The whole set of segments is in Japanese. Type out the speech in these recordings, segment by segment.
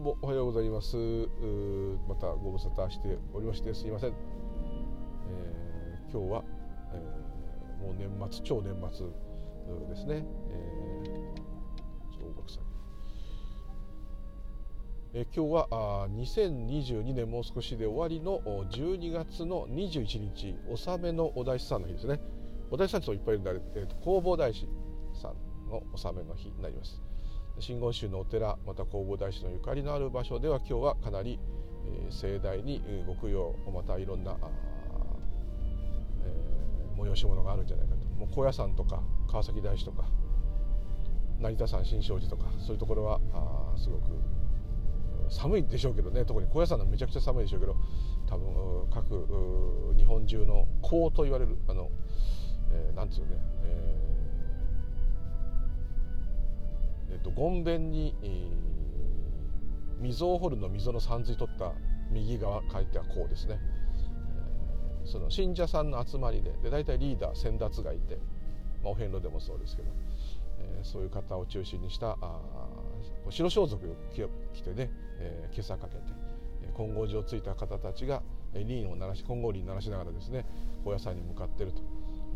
うもおはようございます。またご無沙汰しておりましてすいません、えー、今日は、えー、もう年末超年末ですね、えー、小学祭え今日はあ2022年もう少しで終わりの12月の21日納めのお大師さんの日ですね。お大師さんといっぱいいるんで、えー、弘法大師さんの納めの日になります。真言宗のお寺また弘法大師のゆかりのある場所では今日はかなり、えー、盛大にご供養またいろんな、えー、催し物があるんじゃないかと。もう高野山とか川崎大師とか成田山新勝寺とかそういうところはあすごく寒いでしょうけどね。特に高野山はめちゃくちゃ寒いでしょうけど多分各日本中の高と言われるあの、えー、なんつうね、えーえっと、ごんべんに、えー、溝を掘るの溝の三髄取った右側書いてはこうですね、えー、その信者さんの集まりでで大体リーダー先達がいて、まあ、お遍路でもそうですけど、えー、そういう方を中心にしたあ白装束を着てね、えー、今朝かけて金剛寺をついた方たちが輪を鳴らし金剛輪鳴らしながらですね高野山に向かっていると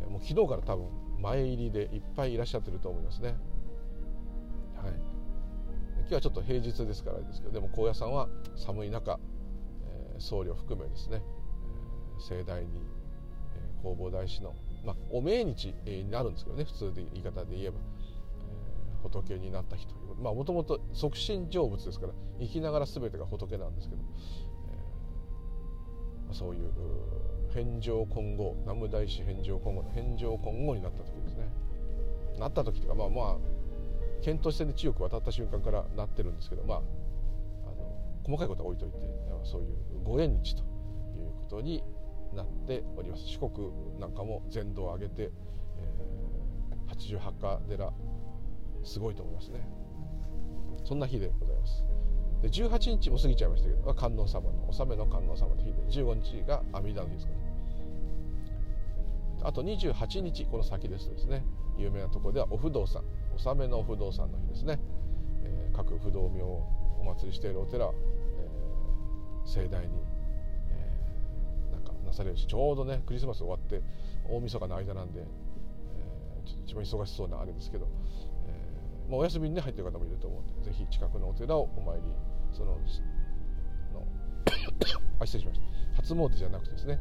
もう昨日から多分前入りでいっぱいいらっしゃってると思いますね。今日はちょっと平日ですからですけどでも高野山は寒い中、えー、僧侶含めですね、えー、盛大に、えー、弘法大師の、まあ、お命日になるんですけどね普通で言い方で言えば、えー、仏になった日というまあもともと即身成仏ですから生きながら全てが仏なんですけど、えー、そういう返上今後南無大師返上今後の返上今後になった時ですね。なった時というかまあまあ検討してで強く渡った瞬間からなってるんですけどまああの細かいことは置いといてそういうご縁日ということになっております。四国なんかも全土を挙げて、えー、88家寺すごいと思いますね。そんな日でございます。で18日も過ぎちゃいましたけど観音様の納めの観音様の日で15日が阿弥陀の日ですかね。あと28日この先ですとですね有名なところではお不動産。納めの不動産の日ですね、えー、各不動明をお祭りしているお寺、えー、盛大に、えー、なんかなされるしちょうどねクリスマス終わって大晦日の間なんで、えー、一番忙しそうなあれですけど、えーまあ、お休みに、ね、入ってる方もいると思うんでぜひ近くのお寺をお参りそのの あ失礼しました初詣じゃなくてですね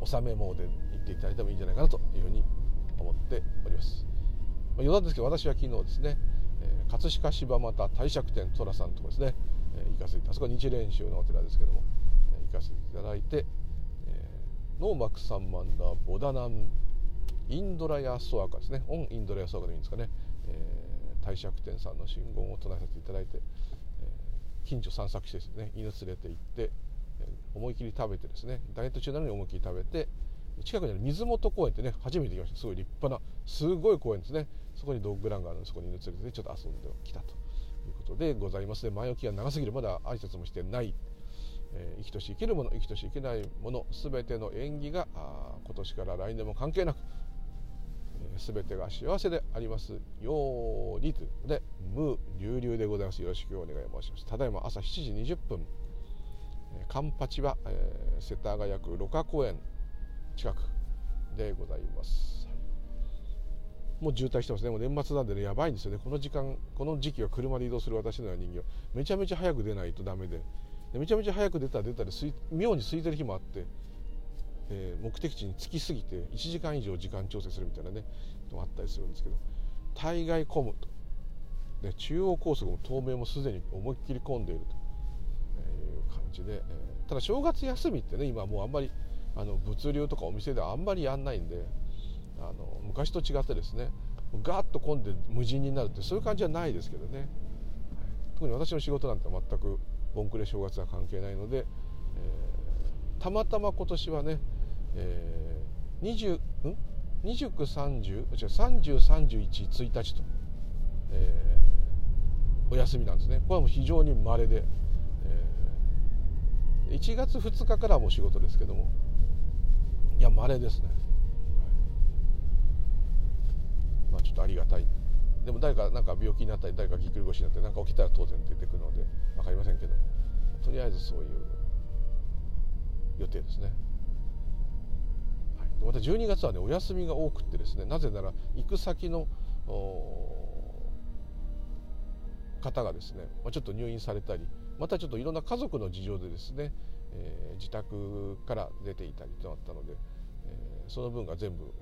納め詣行っていただいてもいいんじゃないかなというふうに思っております。余談ですけど私は昨日ですね、葛飾柴又帝釈天寅さんとこですね、え、行かせてあそこは日蓮宗のお寺ですけども、え、行かせていただいて、えー、ノーマクサンマンダボダナンインドラヤソアカですねオンインドラヤソアカでいいんですかね、え、帝釈天さんの信言を唱えさせていただいて、え、近所散策してですね犬連れて行って、え、思い切り食べてですねダイエット中なのに思い切り食べて近くにある水元公園ってね初めて行きました。すごい立派なすごい公園ですねそこにドッグランがあるのでそこに犬連れてちょっと遊んできたということでございます。で前置きが長すぎるまだ挨拶もしてない、えー、生きとし生けるもの生きとし生けないもの全ての縁起があ今年から来年も関係なく、えー、全てが幸せでありますようにと。いうことで無流々でございます。よろしくお願い申します。ただいま朝7時20分。カンパチは、えー、世田谷区六花公園。近くでございます。もう渋滞してますね。もう年末なんでねやばいんですよね。この時間この時期は車で移動する私のような人間めちゃめちゃ早く出ないとダメで。でめちゃめちゃ早く出たら出たら妙に空いてる日もあって、え、目的地に着きすぎて1時間以上時間調整するみたいなねもあったりするんですけど大概混むと。で中央高速も東名もすでに思いっきり混んでいるという感じで、え、ただ正月休みってね今もうあんまりあの物流とかお店ではあんまりやんないんであの昔と違ってですねガーッと混んで無人になるってそういう感じはないですけどね、特に私の仕事なんて全くボンクレ正月は関係ないので、えー、たまたま今年はね、えー、20ん？2930違う30311日と、えー、お休みなんですね。これはもう非常に稀で、えー、1月2日からも仕事ですけどもいや稀ですね、はい、まあちょっとありがたい。でも誰かなんか病気になったり誰かぎっくり腰になって何か起きたら当然出てくるので分かりませんけど。とりあえずそういう予定ですね。はい、また12月はねお休みが多くってですねなぜなら行く先の方がですね、まあ、ちょっと入院されたりまたちょっといろんな家族の事情でですね、えー、自宅から出ていたりとなったので、その分が全部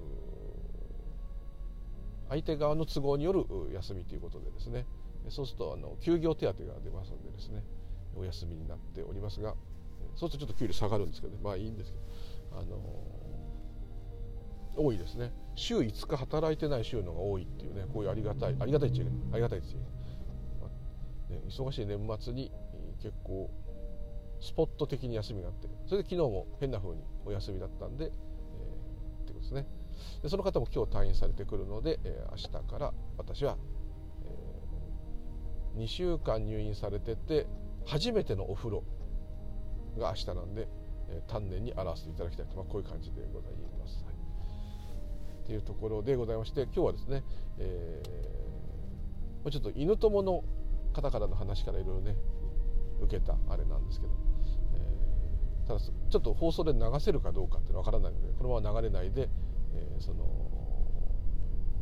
相手側の都合による休みということでですね。そうするとあの休業手当が出ますのでですね。お休みになっておりますがそうするとちょっと給料下がるんですけどね。まあいいんですけど。あの多いですね。週5日働いてない週のが多いっていうね。こういうありがたいありがたいっちゃありがたいですよ、まあね、忙しい年末に結構スポット的に休みがあって。それで昨日も変な風にお休みだったんで、ですねでその方も今日退院されてくるので、えー、明日から私は、えー、2週間入院されてて初めてのお風呂が明日なんで、えー、丹念に洗わせていただきたいと、まあ、こういう感じでございます。はい、っていうところでございまして今日はですね、えー、ちょっと犬友の方からの話からいろいろね受けたあれなんですけど、ただちょっと放送で流せるかどうかっていうのは分からないのでこのまま流れないで、えー、その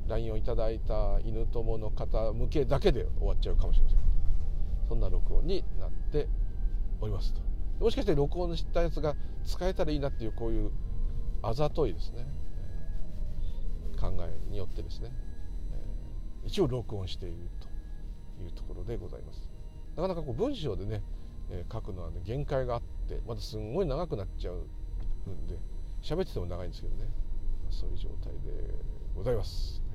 LINE をいただいた犬友の方向けだけで終わっちゃうかもしれません。そんな録音になっておりますと。もしかして録音したやつが使えたらいいなっていうこういうあざといですね、考えによってですね、一応録音しているというところでございます。なかなかこう文章でね、えー、書くのはね限界があってまたすんごい長くなっちゃうんで喋ってても長いんですけどねそういう状態でございます。は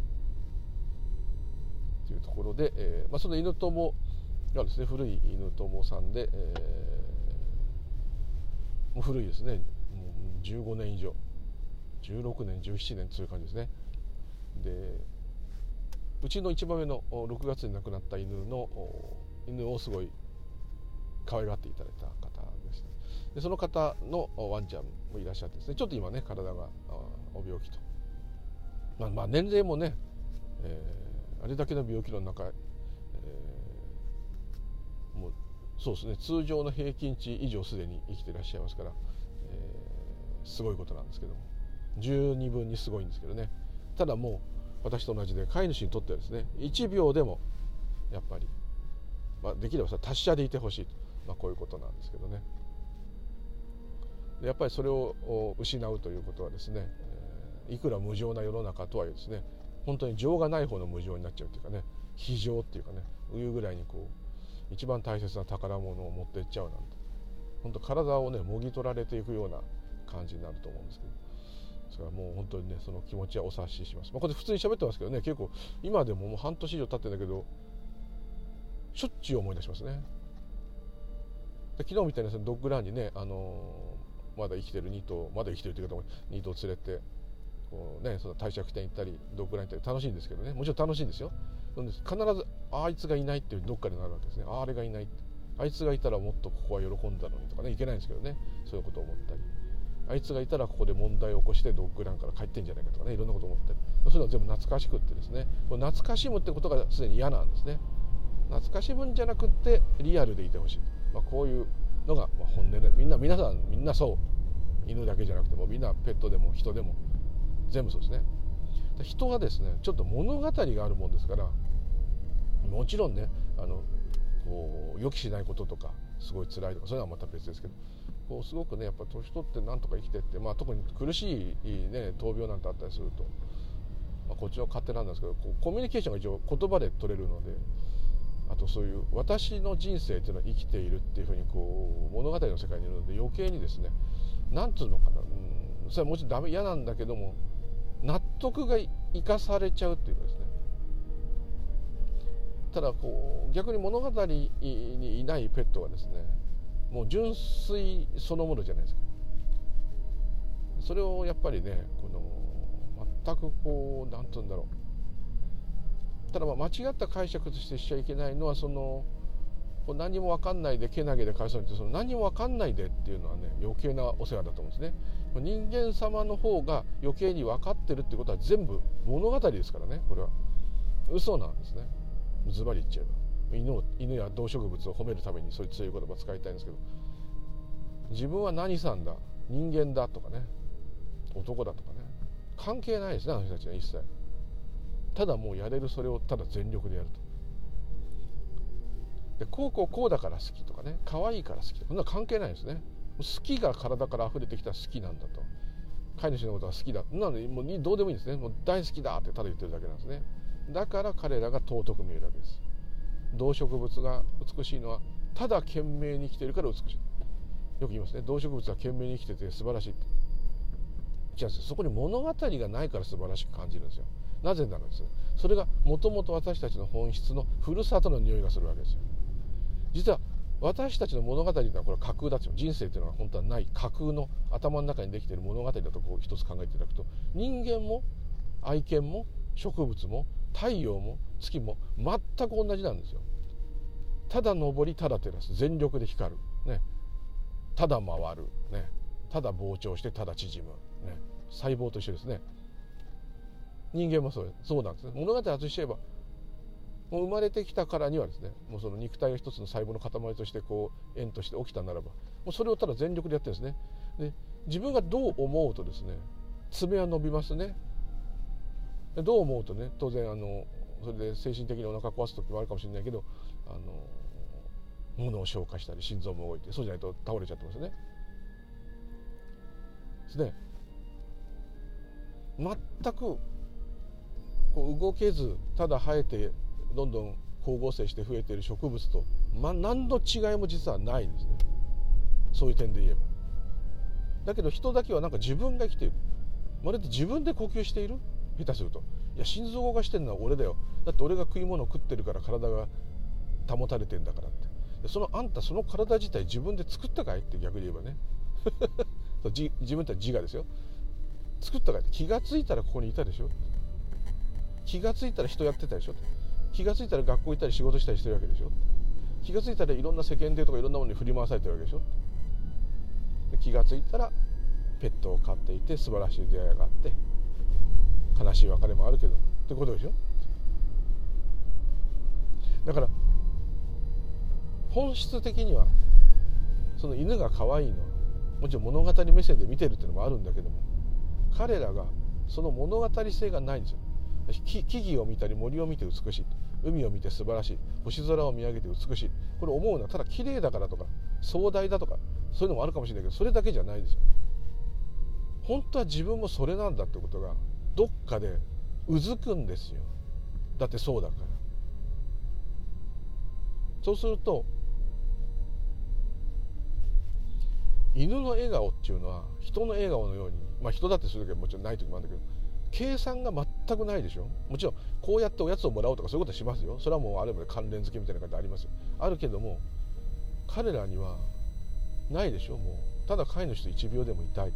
い、というところで、えーまあ、その犬友がですね古い犬友さんで、えー、もう古いですねもう15年以上16年17年という感じですね。でうちの一番目の6月に亡くなった犬の犬をすごい可愛がっていただいた方です、ね、でその方のワンちゃんもいらっしゃってですねちょっと今ね体がお病気と、まあ、まあ年齢もね、えー、あれだけの病気の中、えー、もうそうですね通常の平均値以上すでに生きていらっしゃいますから、えー、すごいことなんですけども。十二分にすごいんですけどね。ただもう私と同じで飼い主にとってはですね1秒でもやっぱり、まあ、できればさ達者でいてほしいと、まあ、こういうことなんですけどね。やっぱりそれを失うということはですねいくら無情な世の中とはいえですね本当に情がない方の無情になっちゃうというかね非情っていうかねいうぐらいにこう一番大切な宝物を持っていっちゃうなんて本当体をねもぎ取られていくような感じになると思うんですけどですからもう本当にねその気持ちはお察しします、まあ、これ普通に喋ってますけどね結構今でももう半年以上経ってんだけどしょっちゅう思い出しますね。昨日みたいなドッグランにね、あのー、まだ生きてる2頭まだ生きてるという方も2頭連れてこうね、その帝釈天行ったりドッグラン行ったり楽しいんですけどね。もちろん楽しいんですよ。必ずあいつがいないっていうどっかでなるわけですね。あれがいないあいつがいたらもっとここは喜んだのにとかねいけないんですけどね。そういうことを思ったり。あいつがいたらここで問題を起こしてドッグランから帰ってんじゃないかとかねいろんなことを思ったり。そういうのは全部懐かしくってですね。懐かしむってことがすでに嫌なんですね。懐かしむんじゃなくってリアルでいてほしい、まあ、こういうのが本音でみんな皆さんみんなそう。犬だけじゃなくてもみんなペットでも人でも全部そうですね。人はですねちょっと物語があるもんですからもちろんねあのこう予期しないこととかすごい辛いとかそういうのはまた別ですけどこうすごくねやっぱ年取ってなんとか生きてって、まあ、特に苦しい、ね、闘病なんてあったりすると、まあ、こっちの勝手なんですけどこうコミュニケーションが一応言葉で取れるのであとそういう私の人生っていうのは生きているっていうふうにこう物語の世界にいるので余計にですねなんつうのかな、うん、それはもちろんダメ嫌なんだけども納得が生かされちゃうっていうかですね。ただこう逆に物語にいないペットはですねもう純粋そのものじゃないですか。それをやっぱりねこの全くこう何て言うんだろう。ただま間違った解釈としてしちゃいけないのはその何も分かんないでけなげで返そうにってその何も分かんないでっていうのはね余計なお世話だと思うんですね。人間様の方が余計に分かってるってことは全部物語ですからねこれは。嘘なんですね。ズバリ言っちゃえば。犬を犬や動植物を褒めるためにそういう強い言葉使いたいんですけど。自分は何さんだ？人間だとかね。男だとかね。関係ないですねあの人たちは一切。ただもうやれるそれをただ全力でやると。でこうこうこうだから好きとかね可愛いから好きとか。そんな関係ないですね。好きが体から溢れてきたら好きなんだと。飼い主のことが好きだ。なのでもうどうでもいいんですね。もう大好きだってただ言ってるだけなんですね。だから彼らが尊く見えるわけです。動植物が美しいのはただ懸命に生きているから美しい。よく言いますね。動植物は懸命に生きてて素晴らしいって。違うんですそこに物語がないから素晴らしく感じるんですよ。なぜならですそれがもともと私たちの本質のふるさとの匂いがするわけですよ。実は私たちの物語というのはこれは架空だと人生というのは本当はない架空の頭の中にできている物語だとこう一つ考えていただくと人間も愛犬も植物も太陽も月も全く同じなんですよ。ただ昇りただ照らす全力で光るね。ただ回るね。ただ膨張してただ縮むね。細胞と一緒ですね。人間もそうそうなんですね物語外しちゃえばもう生まれてきたからにはですねもうその肉体が一つの細胞の塊としてこう円として起きたならばもうそれをただ全力でやってるんですねで自分がどう思うとですね爪は伸びますねどう思うとね当然あのそれで精神的にお腹壊す時もあるかもしれないけどあの物を消化したり心臓も動いてそうじゃないと倒れちゃってますね。ですね。全くこう動けずただ生えてどんどん光合成して増えている植物と、ま、何の違いも実はないんですね。そういう点で言えば。だけど人だけはなんか自分が生きている。まるで自分で呼吸している？下手すると。いや心臓動かしてるのは俺だよ。だって俺が食い物を食ってるから体が保たれてんだからって。そのあんたその体自体自分で作ったかい？って逆に言えばね。自分って自我ですよ。作ったかい？って気が付いたらここにいたでしょ。気が付いたら人やってたでしょ。気が付いたら学校行ったり仕事したりしてるわけでしょ。気が付いたらいろんな世間体とかいろんなものに振り回されてるわけでしょ。気が付いたらペットを飼っていて素晴らしい出会いがあって悲しい別れもあるけどってことでしょ。だから本質的にはその犬が可愛いのはもちろん物語目線で見てるっていうのもあるんだけども彼らがその物語性がないんですよ。木々を見たり森を見て美しい。海を見て素晴らしい。星空を見上げて美しい。これ思うのはただ綺麗だからとか壮大だとかそういうのもあるかもしれないけどそれだけじゃないですよ。本当は自分もそれなんだってことがどっかでうずくんですよ。だってそうだから。そうすると犬の笑顔っていうのは人の笑顔のようにまあ人だってするけどもちろんない時もあるんだけど計算が全くないでしょ？もちろんこうやっておやつをもらおうとかそういうことしますよ。それはもうあれも関連付けみたいな感じありますよ。あるけども彼らにはないでしょ？もうただ飼い主と1秒でもいたい。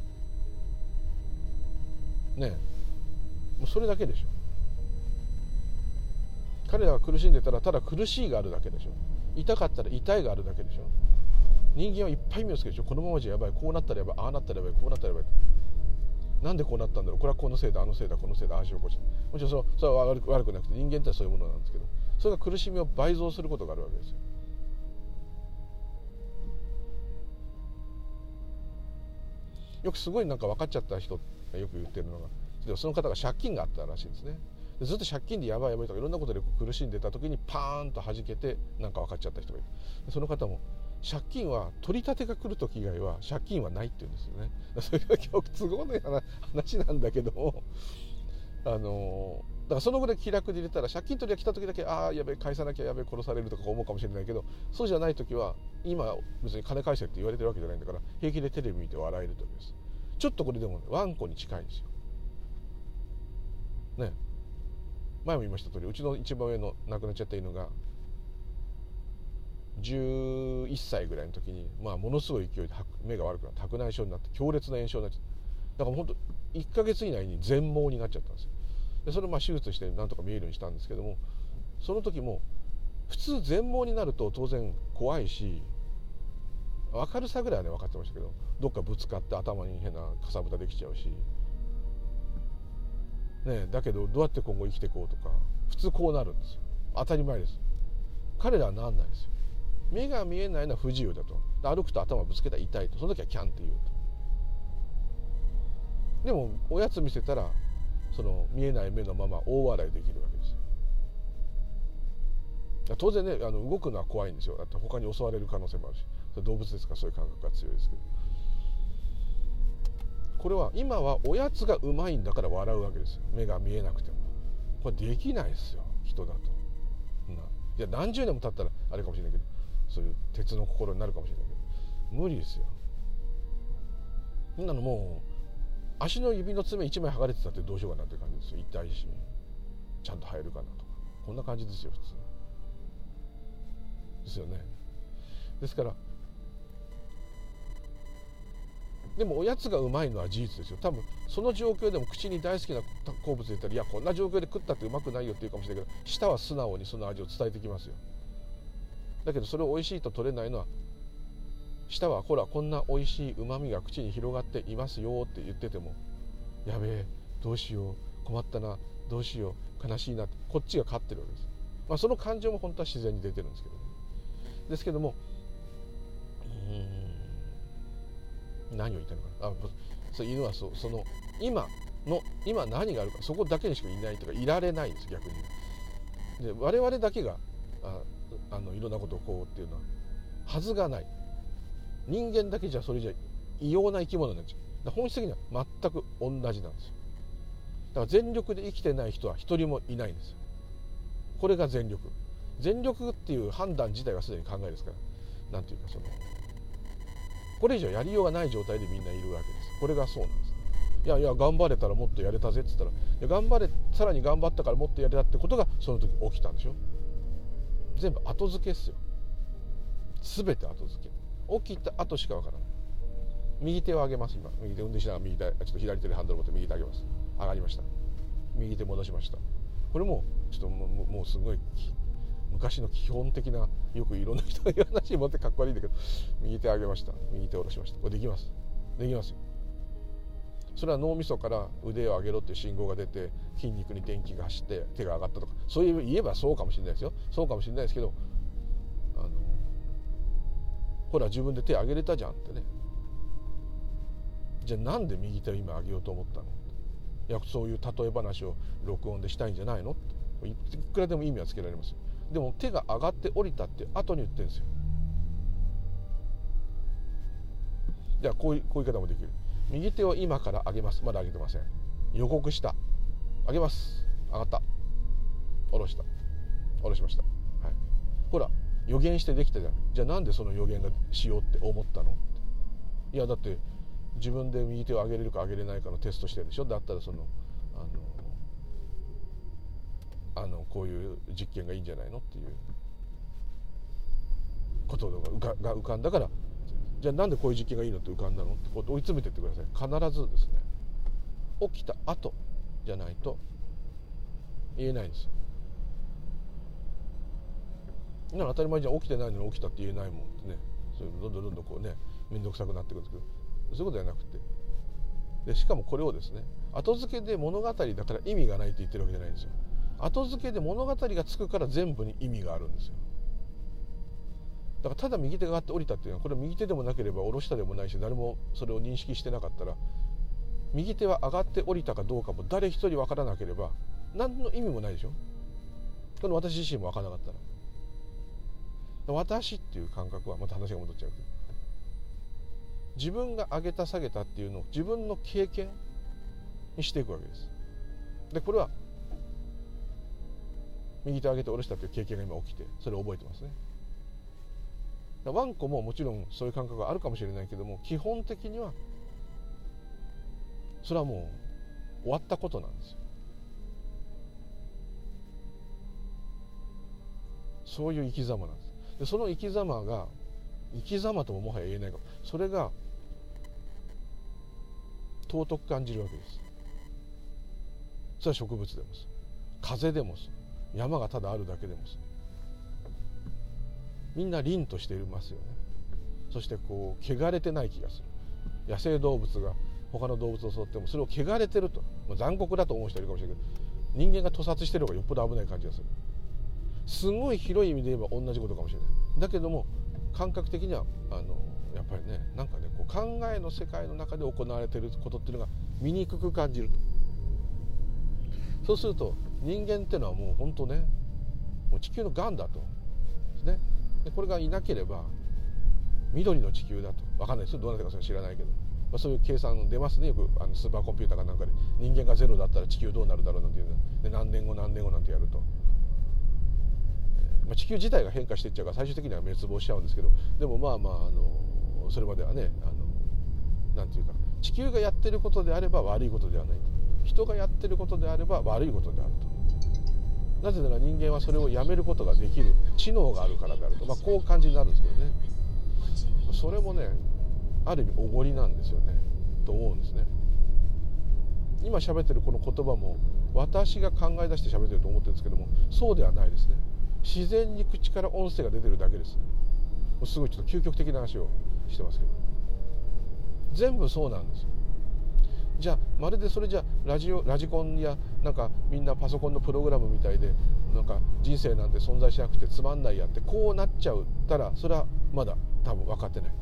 ねもうそれだけでしょ。彼らが苦しんでたらただ苦しいがあるだけでしょ。痛かったら痛いがあるだけでしょ。人間はいっぱい目をつけるでしょ。このままじゃやばい。こうなったらやばい。ああなったらやばい。こうなったらやばい。なんでこうなったんだろう。これはこのせいだあのせいだこのせいだああしようこうしもちろんそそれは悪く悪くなくて人間ってそういうものなんですけどそれが苦しみを倍増することがあるわけですよ。よくすごいなんか分かっちゃった人がよく言ってるのがその方が借金があったらしいんですね。ずっと借金でやばいやばいとかいろんなことで苦しんでた時にパーンと弾けてなんか分かっちゃった人がいる。その方も借金は取り立てが来る時以外は借金はないって言うんですよね。それが今日都合のいい話なんだけども。あのだからそのぐらい気楽で入れたら借金取りが来た時だけああやべえ返さなきゃやべえ殺されるとか思うかもしれないけどそうじゃない時は今別に金返せって言われてるわけじゃないんだから平気でテレビ見て笑える時です。ちょっとこれでも、ね、ワンコに近いんですよ。ね。前も言いました通りうちの一番上の亡くなっちゃった犬が11歳ぐらいの時に、まあ、ものすごい勢いで目が悪くなって白内障になって強烈な炎症になっちゃっただから本当1か月以内に全盲になっちゃったんですよ。でそれをまあ手術してなんとか見えるようにしたんですけどもその時も普通全盲になると当然怖いし明るさぐらいはね分かってましたけどどっかぶつかって頭に変なかさぶたできちゃうしね、だけどどうやって今後生きていこうとか普通こうなるんですよ。当たり前です。彼らはなんないですよ。目が見えないのは不自由だと。歩くと頭ぶつけたら痛いと。その時はキャンって言うと。でもおやつ見せたらその見えない目のまま大笑いできるわけですよ。当然ねあの動くのは怖いんですよ。だって他に襲われる可能性もあるし。動物ですからそういう感覚が強いですけど。これは今はおやつがうまいんだから笑うわけですよ。目が見えなくても。これできないですよ。人だと。いや何十年も経ったらあれかもしれないけど。そういう鉄の心になるかもしれないけど無理ですよ。そんなのもう足の指の爪1枚剥がれてたってどうしよ。うかなって感じですよ。痛いしちゃんと生えるかなとかこんな感じですよ。普通ですよ。ねですからでもおやつがうまいのは事実ですよ。多分その状況でも口に大好きな好物で言ったらいやこんな状況で食ったってうまくないよ。って言うかもしれないけど舌は素直にその味を伝えてきますよ。だけどそれを美味しいと取れないのは舌はほらこんな美味しいうまみが口に広がっていますよって言っててもやべえどうしよう困ったなどうしよう悲しいなってこっちが勝ってるわけです、まあ、その感情も本当は自然に出てるんですけど、ね、ですけどもうん何を言ったのかな。あそう犬はそうその今の今何があるかそこだけにしかいないとかいられないんです逆に。で我々だけがああのいろんなことをこうっていうのははずがない。人間だけじゃそれじゃ異様な生き物になっちゃう。本質的には全く同じなんですよ。だから全力で生きてない人は一人もいないんですよ。これが全力。全力っていう判断自体はすでに考えですから。何ていうかそのこれ以上やりようがない状態でみんないるわけです。これがそうなんです。いやいや頑張れたらもっとやれたぜっつったら頑張れさらに頑張ったからもっとやれたってことがその時起きたんでしょ。全部後付けっすよ。全て後付け。起きた後しかわからない右手を上げます今。右手運転しながら右手ちょっと左手でハンドル持って右手上げます。上がりました。右手戻しました。これもちょっともうすごい昔の基本的なよくいろんな人が言う話持ってかっこ悪いんだけど右手上げました。右手下ろしました。これできます。できますよ。それは脳みそから腕を上げろって信号が出て筋肉に電気が走って手が上がったとか。そういう言えばそうかもしれないですよ。そうかもしれないですけどあのほら自分で手上げれたじゃんってね。じゃあなんで右手を今上げようと思ったの？いやそういう例え話を録音でしたいんじゃないの？っていくらでも意味はつけられますよ。でも手が上がって降りたって後に言ってるんですよ。じゃあこういうこういう言い方もできる。右手を今から上げます。まだ上げてません。予告した。上げます。上がった。下ろした。下ろしました、はい、ほら予言してできたじゃん。じゃあなんでその予言がしようって思ったの？いやだって自分で右手を上げれるか上げれないかのテストしてるでしょ？だったらそのあのあのこういう実験がいいんじゃないの？っていうことが浮かが浮かんだからじゃあなんでこういう実験がいいのって浮かんだのってこう追い詰めてってください。必ずですね。起きた後じゃないと言えないんですよ。なら当たり前じゃ起きてないのに起きたって言えないもんってね。そういうどんどんどんどんこうね面倒くさくなってくるんですけど。そういうことじゃなくて。でしかもこれをですね後付けで物語だから意味がないって言ってるわけじゃないんですよ。後付けで物語がつくから全部に意味があるんですよ。だからただ右手が上がって降りたっていうのはこれ右手でもなければ下ろしたでもないし誰もそれを認識してなかったら右手は上がって降りたかどうかも誰一人分からなければ何の意味もないでしょ。この私自身も分からなかったら。私っていう感覚はまた話が戻っちゃうけど。自分が上げた下げたっていうのを自分の経験にしていくわけです。でこれは右手上げて下ろしたという経験が今起きてそれを覚えてますね。ワンコももちろんそういう感覚があるかもしれないけども基本的にはそれはもう終わったことなんですよ。そういう生き様なんです。でその生き様が生き様とももはや言えないかそれが尊く感じるわけです。それは植物でも風でも山がただあるだけでもみんな凛としていますよね。そしてこう汚れてない気がする。野生動物が他の動物を襲ってもそれを汚れてると。残酷だと思う人いるかもしれないけど人間が屠殺してる方がよっぽど危ない感じがする。すごい広い意味で言えば同じことかもしれない。だけども感覚的にはあのやっぱりねなんかねこう考えの世界の中で行われてることっていうのが醜く感じるそうすると人間っていうのはもう本当ねもう地球のがんだと。ですね。これがいなければ緑の地球だと。分かんないです。よどうなってるか知らないけど、まあ、そういう計算出ますね。よくあのスーパーコンピューターかなんかで。人間がゼロだったら地球どうなるだろうなんていうで何年後何年後なんてやると、まあ、地球自体が変化していっちゃうから最終的には滅亡しちゃうんですけど。でもまあまああのそれまではねあのなんていうか。地球がやってることであれば悪いことではない人がやってることであれば悪いことであると。なぜなら人間はそれをやめることができる知能があるからであると、まあ、こう感じになるんですけどね。それもねある意味おごりなんですよね。と思うんですね。今喋ってるこの言葉も私が考え出して喋ってると思ってるんですけどもそうではないですね。自然に口から音声が出てるだけです。すごいちょっと究極的な話をしてますけど。全部そうなんですよ。じゃあまるでそれじゃラジオラジコンやなんかみんなパソコンのプログラムみたいでなんか人生なんて存在しなくてつまんないやってこうなっちゃうたらそれはまだ多分分かってない。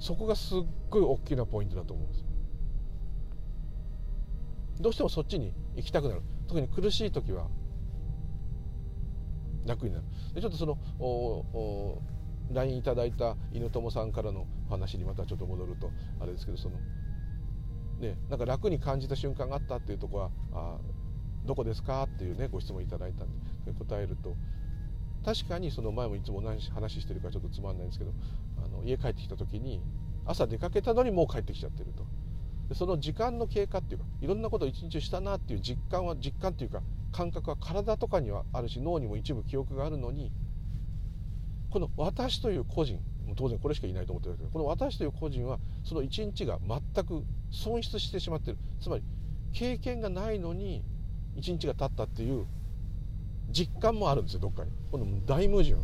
そこがすっごい大きなポイントだと思うんですどうしてもそっちに行きたくなる。特に苦しい時は楽になる。でちょっとそのおお LINE いただいた犬友さんからの話にまたちょっと戻るとあれですけどそのねなんか楽に感じた瞬間があったっていうとこはあどこですかっていうねご質問いただいたんで答えると確かにその前もいつも同じ話してるからちょっとつまんないんですけどあの家帰ってきた時に朝出かけたのにもう帰ってきちゃってると。でその時間の経過っていうかいろんなことを一日したなっていう実感は実感っていうか感覚は体とかにはあるし脳にも一部記憶があるのにこの私という個人当然これしかいないと思ってるけどこの私という個人はその一日が全く損失してしまってる。つまり経験がないのに一日が経ったっていう実感もあるんですよどっかに。この大矛盾。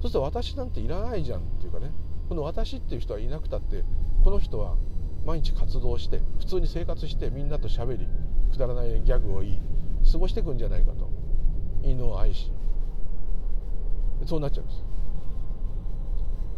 そして私なんていらないじゃんっていうかね。この私っていう人はいなくたってこの人は毎日活動して普通に生活してみんなと喋りくだらないギャグを言い過ごしていくんじゃないかと。犬を愛しそうなっちゃうんです。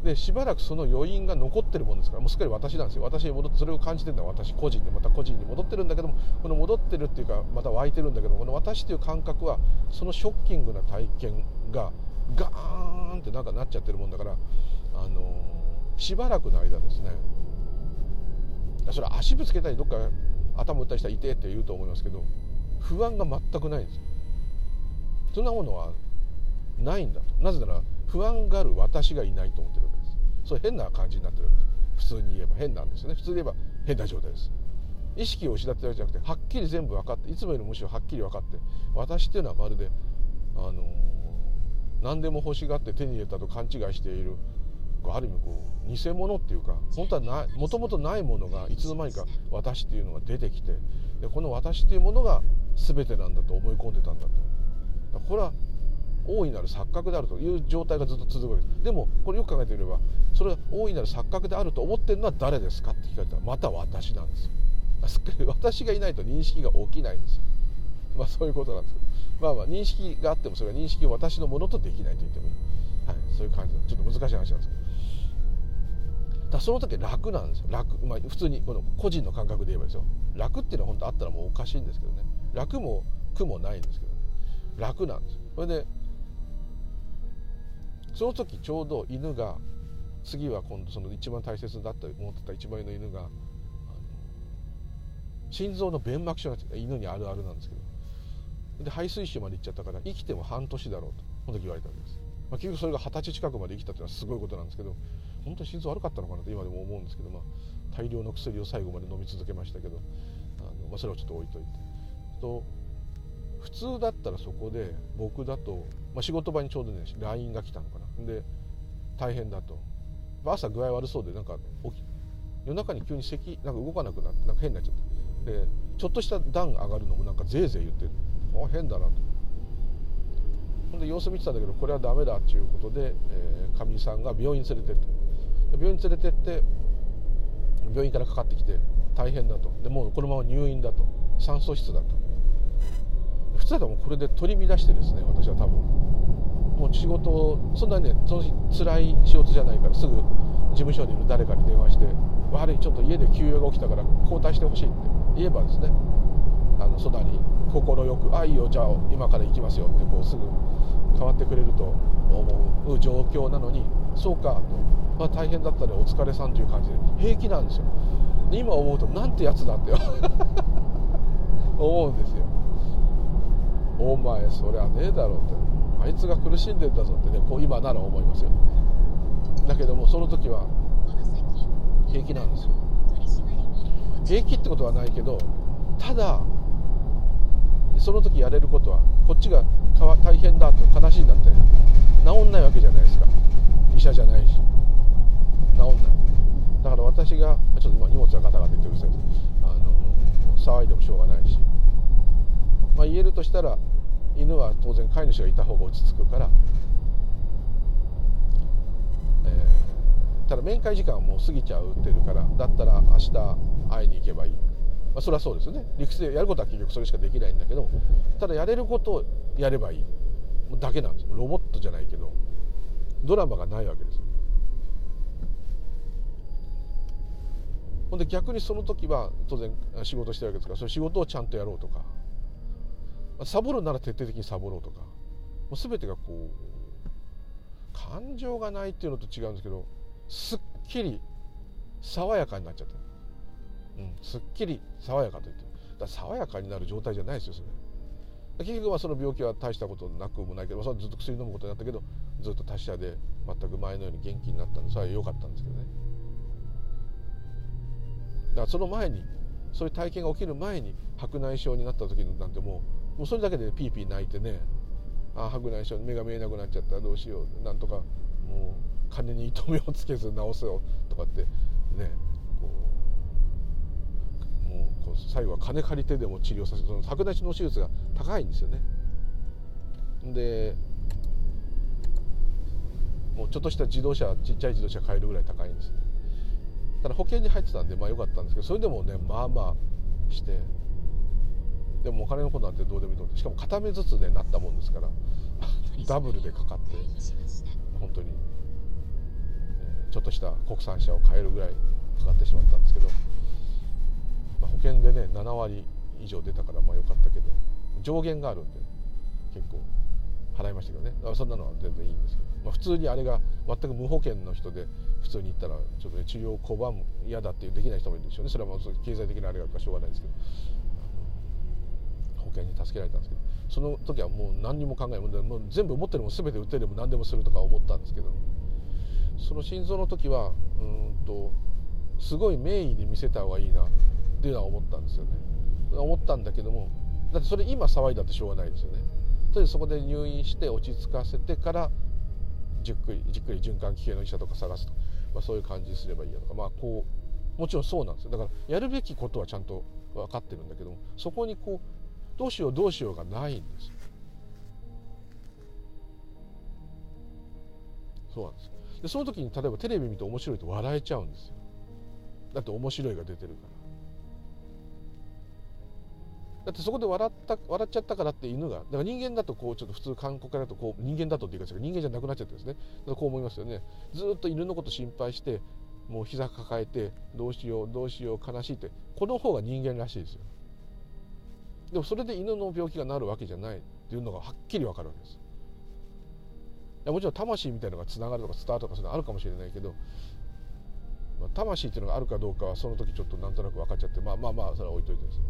でしばらくその余韻が残ってるもんですからもうすっかり私なんですよ。私に戻ってそれを感じてるのは私個人でまた個人に戻ってるんだけどもこの戻ってるっていうかまた湧いてるんだけどもこの私っていう感覚はそのショッキングな体験がガーンってなんかなっちゃってるもんだからあのしばらくの間ですねそれ足ぶつけたりどっか頭打ったりしたら痛いって言うと思いますけど不安が全くないんですよ。そんなものはないんだと。なぜなら不安がある私がいないと思ってるわけです。そう変な感じになってるわけです。普通に言えば変なんですよね。普通に言えば変な状態です。意識を失ってるわけじゃなくてはっきり全部分かっていつもよりむしろはっきり分かって私っていうのはまるであの何でも欲しがって手に入れたと勘違いしているある意味こう偽物っていうか本当はないもともとないものがいつの間にか私っていうのが出てきてでこの私っていうものが全てなんだと思い込んでたんだと。これは大いなる錯覚であるという状態がずっと続くわけです。でもこれよく考えてみればそれは大いなる錯覚であると思ってるのは誰ですかって聞かれたらまた私なんですよ。私がいないと認識が起きないんですよ。まあそういうことなんですけどまあまあ認識があってもそれは認識を私のものとできないと言ってもいい、はい、そういう感じちょっと難しい話なんです。けどだその時楽なんですよ。楽、まあ、普通にこの個人の感覚で言えばですよ。楽っていうのは本当あったらもうおかしいんですけどね。楽も苦もないんですけど、ね、楽なんです。それでその時ちょうど犬が次は今度その一番大切だと思ってた一番上の犬が心臓の弁膜症が犬にあるあるなんですけどで排水腫まで行っちゃったから生きても半年だろうとその時言われたわけです、まあ、結局それが二十歳近くまで生きたっていうのはすごいことなんですけど本当に心臓悪かったのかなと今でも思うんですけど、まあ、大量の薬を最後まで飲み続けましたけどあの、まあ、それはちょっと置いといて。と普通だったらそこで僕だと、まあ、仕事場にちょうどね LINE が来たのかな。で大変だと。朝具合悪そうでなんか夜中に急に咳なんか動かなくなってなんか変になっちゃって。でちょっとした段上がるのもなんかぜいぜい言ってあ変だなと。ほんで様子見てたんだけどこれはダメだっていうことで、えー、さんが病院連れてって。病院連れてって病院からかかってきて大変だと。でもうこのまま入院だと。酸素室だと。たらもうこれで取り乱してですね私は多分もう仕事をそんなにねその辛い仕事じゃないからすぐ事務所にいる誰かに電話して「悪いちょっと家で休養が起きたから交代してほしい」って言えばですねあのそばに快く「あいいよじゃあ今から行きますよ」ってこうすぐ変わってくれると思う状況なのに「そうか」と、まあ、大変だったねお疲れさんという感じで平気なんですよ。今思うとなんてやつだって 思うんですよ。お前そりゃねえだろうって。あいつが苦しんでんだぞってねこう今なら思いますよ。だけどもその時は平気なんですよ。平気ってことはないけどただその時やれることはこっちが大変だと悲しいんだって治んないわけじゃないですか。医者じゃないし。治んない。だから私がちょっと今荷物がガタガタ言ってうるさいです。あの騒いでもしょうがないし、まあ、言えるとしたら犬は当然飼い主がいた方が落ち着くから、えー、ただ面会時間はもう過ぎちゃうってるからだったら明日会いに行けばいい、まあ、それはそうですよね。理屈でやることは結局それしかできないんだけどただやれることをやればいい。だけなんですロボットじゃないけどドラマがないわけですほんで逆にその時は当然仕事してるわけですからその仕事をちゃんとやろうとかサボるなら徹底的にサボろうとか。もう全てがこう感情がないっていうのと違うんですけどすっきり爽やかになっちゃった、うん、すっきり爽やかと言って。だ爽やかになる状態じゃないですよそれ。結局はその病気は大したことなくもないけどそずっと薬飲むことになったけどずっと達者で全く前のように元気になったんでそれは良かったんですけどね。だからその前にそういう体験が起きる前に白内障になった時なんてもうもうそれだけでピーピー泣いてねああ白内障目が見えなくなっちゃったどうしようなんとかもう金に糸目をつけず治せよとかってねこうもうこう最後は金借りてでも治療させるその白内障の手術が高いんですよね。でもうちょっとした自動車ちっちゃい自動車買えるぐらい高いんですただ保険に入ってたんでまあ良かったんですけどそれでもねまあまあしてでもお金のことなんてどうでもいいと思ってしかも片目ずつでなったもんですから ダブルでかかって本当に、えー、ちょっとした国産車を買えるぐらいかかってしまったんですけど、まあ、保険でね7割以上出たからまあよかったけど上限があるんで結構払いましたけどね。そんなのは全然いいんですけど、まあ、普通にあれが全く無保険の人で普通に行ったらちょっとね治療を拒む嫌だっていうできない人もいるでしょうね。それはもう経済的なあれがあるからしょうがないですけど険に助けられたんですけどその時はもう何にも考えない。もう全部持ってるも全て売ってでも何でもするとか思ったんですけどその心臓の時はうんとすごい名医で見せた方がいいなっていうのは思ったんですよね。思ったんだけどもだってそれ今騒いだってしょうがないですよね。とりあえずそこで入院して落ち着かせてからじっくりじっくり循環器系の医者とか探すと、まあ、そういう感じにすればいいやとか。まあこうもちろんそうなんですよ。だからやるべきことはちゃんと分かってるんだけどもそこにこうどうしようどうしようがないんですそうなんですでその時に例えばテレビ見て面白いと笑えちゃうんですよ。だって面白いが出てるからだってそこで笑った笑っちゃったからって犬がだから人間だとこうちょっと普通韓国だとこう人間だとっていうか人間じゃなくなっちゃってですね。こう思いますよね。ずっと犬のこと心配してもう膝抱えてどうしようどうしよう悲しいってこの方が人間らしいですよ。でもそれで犬の病気がなるわけじゃないっていうのがはっきり分かるわけです。いやもちろん魂みたいなのがつながるとか伝わるとかそういうのあるかもしれないけど、まあ、魂っていうのがあるかどうかはその時ちょっとなんとなく分かっちゃってまあまあまあそれは置いといてですね、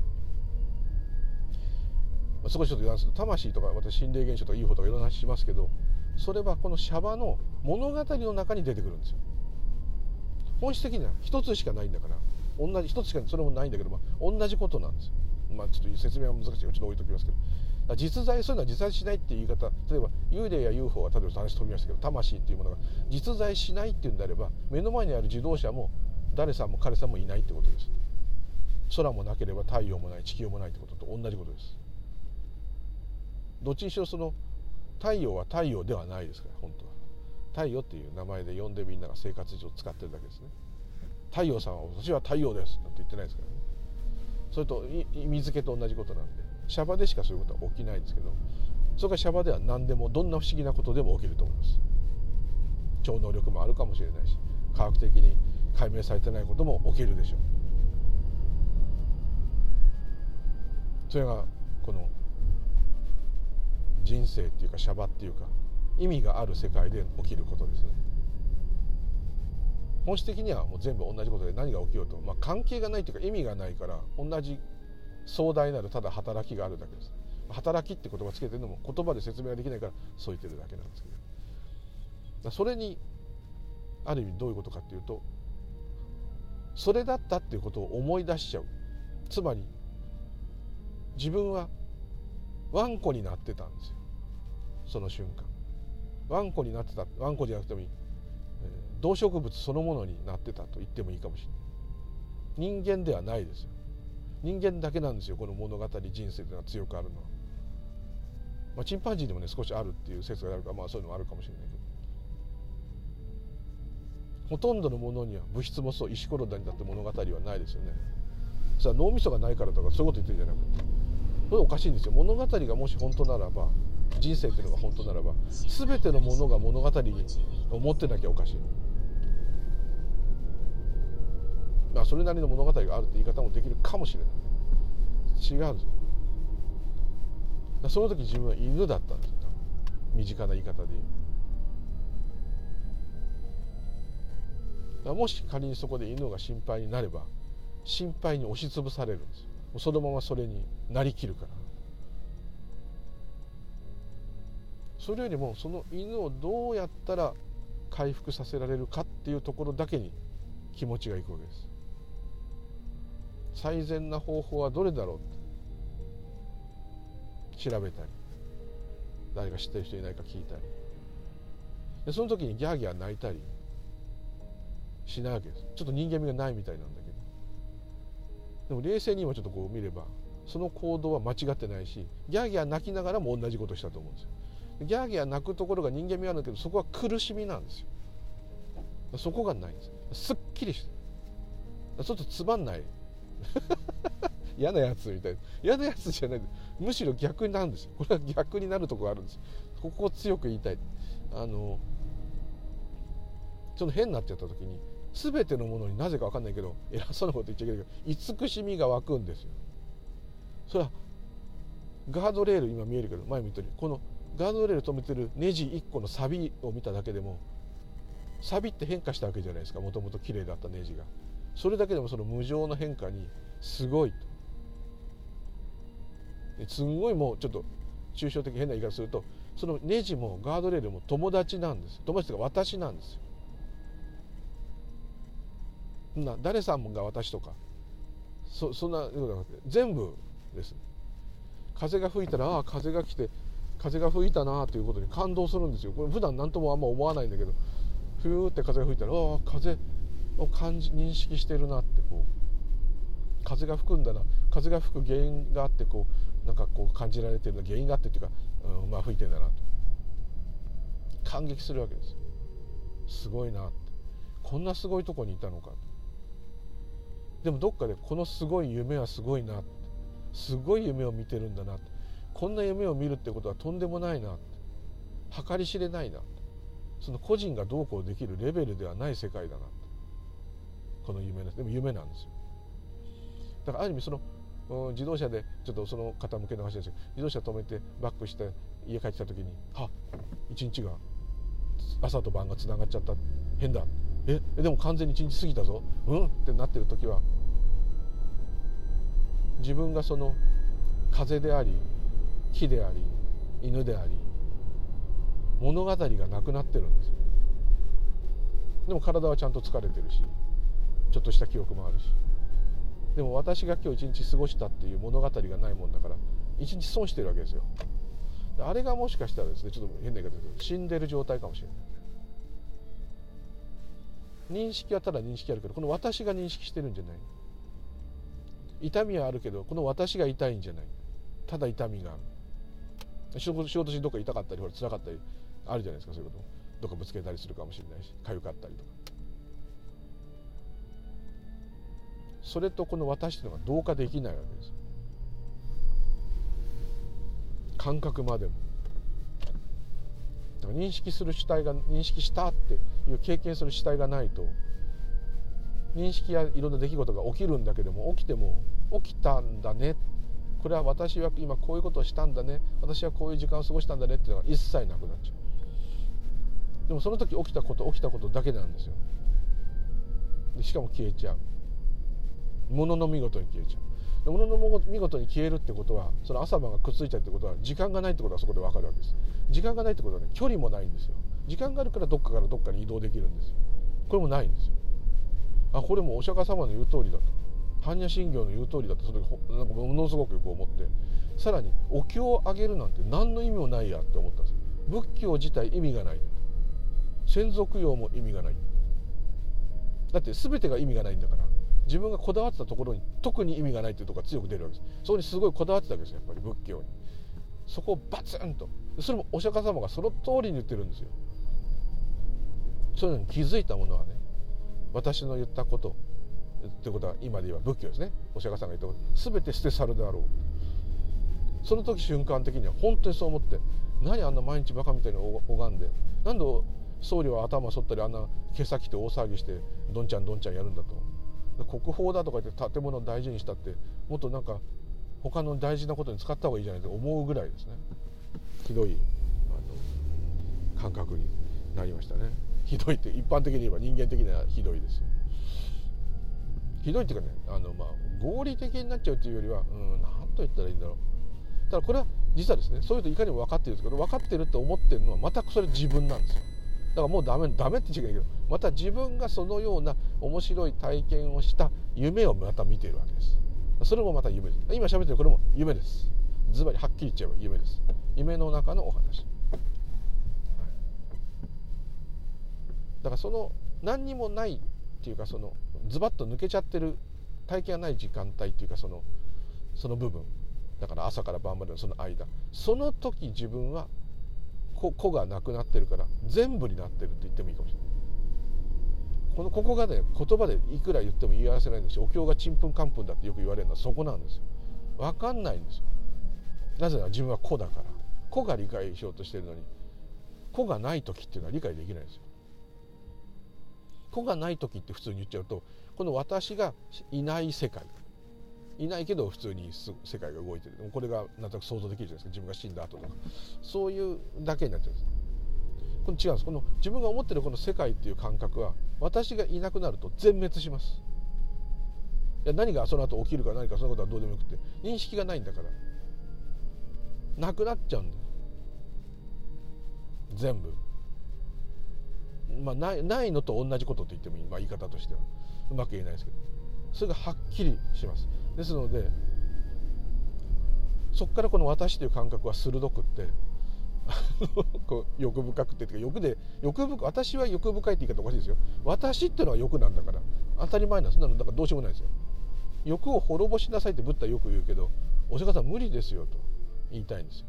まあ、そこちょっと言わんすと魂とか私心霊現象とか UFO とかいろんな話しますけどそれはこのシャバの物語の中に出てくるんですよ。本質的には一つしかないんだから同じ一つしかそれもないんだけど、まあ、同じことなんですよ。まあ、ちょっと説明は難しいちょっと置いときますけど。実在そういうのは実在しないっていう言い方。例えば幽霊や UFO は例えば話飛びましたけど魂っていうものが実在しないっていうんであれば目の前にある自動車も誰さんも彼さんもいないってことです。空もなければ太陽もない地球もないってことと同じことです。どっちにしろその太陽は太陽ではないですから本当は。太陽っていう名前で呼んでみんなが生活上使ってるだけですね。太陽さんは私は太陽ですなんて言ってないですからね。それと水気と同じことなんで。シャバでしかそういうことは起きないんですけど。それからシャバでは何でもどんな不思議なことでも起きると思います。超能力もあるかもしれないし科学的に解明されてないことも起きるでしょう。それがこの人生っていうかシャバっていうか意味がある世界で起きることですね。本質的にはもう全部同じことで何が起きようと、まあ、関係がないというか意味がないから同じ壮大なるただ働きがあるだけです。働きって言葉つけてるのも言葉で説明ができないからそう言ってるだけなんですけど。それにある意味どういうことかっていうとそれだったっていうことを思い出しちゃう。つまり自分はワンコになってたんですよ。その瞬間。ワンコになってたワンコじゃなくてもいい、動植物そのものになってたと言ってもいいかもしれない。人間ではないですよ。人間だけなんですよこの物語人生というのは強くあるのは、まあ、チンパンジーでもね少しあるっていう説があるからまあそういうのもあるかもしれないけど。ほとんどのものには物質もそう石ころだにだって物語はないですよね。それは脳みそがないからとかそういうこと言ってるんじゃなくて。これおかしいんですよ。物語がもし本当ならば人生というのが本当ならば全てのものが物語を持ってなきゃおかしいまあそれなりの物語があるって言い方もできるかもしれない。違うんですよ。その時自分は犬だったんですよ。身近な言い方で言う。もし仮にそこで犬が心配になれば心配に押しつぶされるんですそのままそれになりきるから。それよりもその犬をどうやったら回復させられるかっていうところだけに気持ちがいくわけです。最善な方法はどれだろうって調べたり誰か知ってる人いないか聞いたり。でその時にギャーギャー泣いたりしないわけです。ちょっと人間味がないみたいなんだけど。でも冷静に今ちょっとこう見ればその行動は間違ってないしギャーギャー泣きながらも同じことしたと思うんですよ。ギャーギャー泣くところが人間味あるんだけどそこは苦しみなんですよ。そこがないんです。すっきりして。ちょっとつまんない。嫌なやつみたいな。嫌なやつじゃない。むしろ逆になるんですよ。これは逆になるとこがあるんですここを強く言いたい。あのその変になっちゃった時に全てのものになぜか分かんないけど偉そうなこと言っちゃいけないけど慈しみが湧くんですよ。それはガードレール今見えるけど前も言ったようにこのガードレール止めてるネジ1個のサビを見ただけでもサビって変化したわけじゃないですか。もともと綺麗だったネジが。それだけでもその無常の変化にすごいと。すんごいもうちょっと抽象的変な言い方するとそのネジもガードレールも友達なんです。友達というか私なんですよ。な誰さんが私とか。そそんなことなくて全部です。風が吹いたらああ風が来て風が吹いたなということに感動するんですよ。これ普段何ともあんま思わないんだけどふーって風が吹いたらああ風を感じ認識してるなってこう風が吹くんだな。風が吹く原因があってこうなんかこう感じられてる原因があってっていうか、うん、まあ吹いてんだなと。感激するわけですすごいなって。こんなすごいとこにいたのかでもどっかでこのすごい夢はすごいなって。すごい夢を見てるんだなって。こんな夢を見るってことはとんでもないな計り知れないなその個人がどうこうできるレベルではない世界だなこの夢ですでも夢なんですよ。だからある意味その自動車でちょっとその方向けの話ですけど自動車止めてバックして家帰ってきた時には一日が朝と晩がつながっちゃった。変だ。えでも完全に一日過ぎたぞ。うん？ってなってる時は自分がその風であり木であり犬であり物語がなくなってるんですよ。でも体はちゃんと疲れてるし。ちょっとした記憶もあるし。でも私が今日一日過ごしたっていう物語がないもんだから一日損してるわけですよ。あれがもしかしたらですねちょっと変な言い方ですけど死んでる状態かもしれない。認識はただ認識あるけどこの私が認識してるんじゃない。痛みはあるけどこの私が痛いんじゃない。ただ痛みがある。仕事仕事しどっか痛かったりほら辛かったりあるじゃないですかそういうこと。どっかぶつけたりするかもしれないし痒かったりとか。それとこの私というのが同化できないわけです。感覚までも。認識する主体が認識したっていう経験する主体がないと認識やいろんな出来事が起きるんだけども起きても起きたんだね。これは私は今こういうことをしたんだね。私はこういう時間を過ごしたんだね。っていうのが一切なくなっちゃう。でもその時起きたこと起きたことだけなんですよ。でしかも消えちゃう。ものの見事に消えちゃう。ものの見事に消えるってことはその朝晩がくっついちゃうってことは時間がないってことはそこで分かるわけです。時間がないってことはね距離もないんですよ。時間があるからどっかからどっかに移動できるんですよ。これもないんですよ。あこれもお釈迦様の言う通りだと。般若心経の言う通りだとその時なんかものすごくこう思ってさらにお経をあげるなんて何の意味もないやって思ったんです仏教自体意味がない。先祖供養も意味がない。だって全てが意味がないんだから。自分がこだわってたところに特に意味がないっていうところが強く出るわけです。そこにすごいこだわってたわけですよやっぱり仏教に。そこをバツンと。それもお釈迦様がその通りに言ってるんですよ。そういうのに気づいたものはね私の言ったことってことは今で言えば仏教ですね。お釈迦さんが言ったこと全て捨て去るだろう。その時瞬間的には本当にそう思って何あんな毎日バカみたいに拝んでなんで僧侶は頭反ったりあんな毛先て大騒ぎしてどんちゃんどんちゃんやるんだと。国宝だとか言って建物を大事にしたってもっとなんか他の大事なことに使った方がいいじゃないと思うぐらいですね。ひどいあの感覚になりましたね。ひどいって一般的に言えば人間的にはひどいです。ひどいっていうかねあの、まあ、合理的になっちゃうというよりはうん何と言ったらいいんだろう。ただこれは実はですねそういうといかにも分かってるんですけど分かってると思ってるのはまたそれ自分なんですよ。だからもうダメダメって言っちゃいけないけどまた自分がそのような面白い体験をした夢をまた見ているわけです。それもまた夢です。今喋ってるこれも夢です。ズバリはっきり言っちゃえば夢です。夢の中のお話。だからその何にもないっていうかそのズバッと抜けちゃってる体験がない時間帯っていうかそのその部分。だから朝から晩までのその間。その時自分は子がなくなってるから全部になってるって言ってもいいかもしれない。このここがね言葉でいくら言っても言い合わせないんですよ。お経がちんぷんかんぷんだってよく言われるのはそこなんですよ。分かんないんですよ。なぜなら自分は子だから。子が理解しようとしてるのに子がない時っていうのは理解できないんですよ。子がない時って普通に言っちゃうとこの私がいない世界。いないけど普通に世界が動いてる。これがなんとなく想像できるじゃないですか。自分が死んだ後とか。そういうだけになっちゃうんです。この違うんです。この自分が思ってるこの世界っていう感覚は私がいなくなると全滅します。いや何がその後起きるか何かそのことはどうでもよくて認識がないんだから。なくなっちゃうんだ。よ全部。まあ、ないないのと同じことと言ってもいい、まあ、言い方としては。うまく言えないですけど。それがはっきりします。ですのでそこからこの私という感覚は鋭くって こう欲深くてというか欲で欲深私は欲深いって言い方おかしいですよ。私っていうのは欲なんだから当たり前なんそんなのだからどうしようもないですよ。欲を滅ぼしなさいってブッダよく言うけどお釈迦さん無理ですよと言いたいんですよ。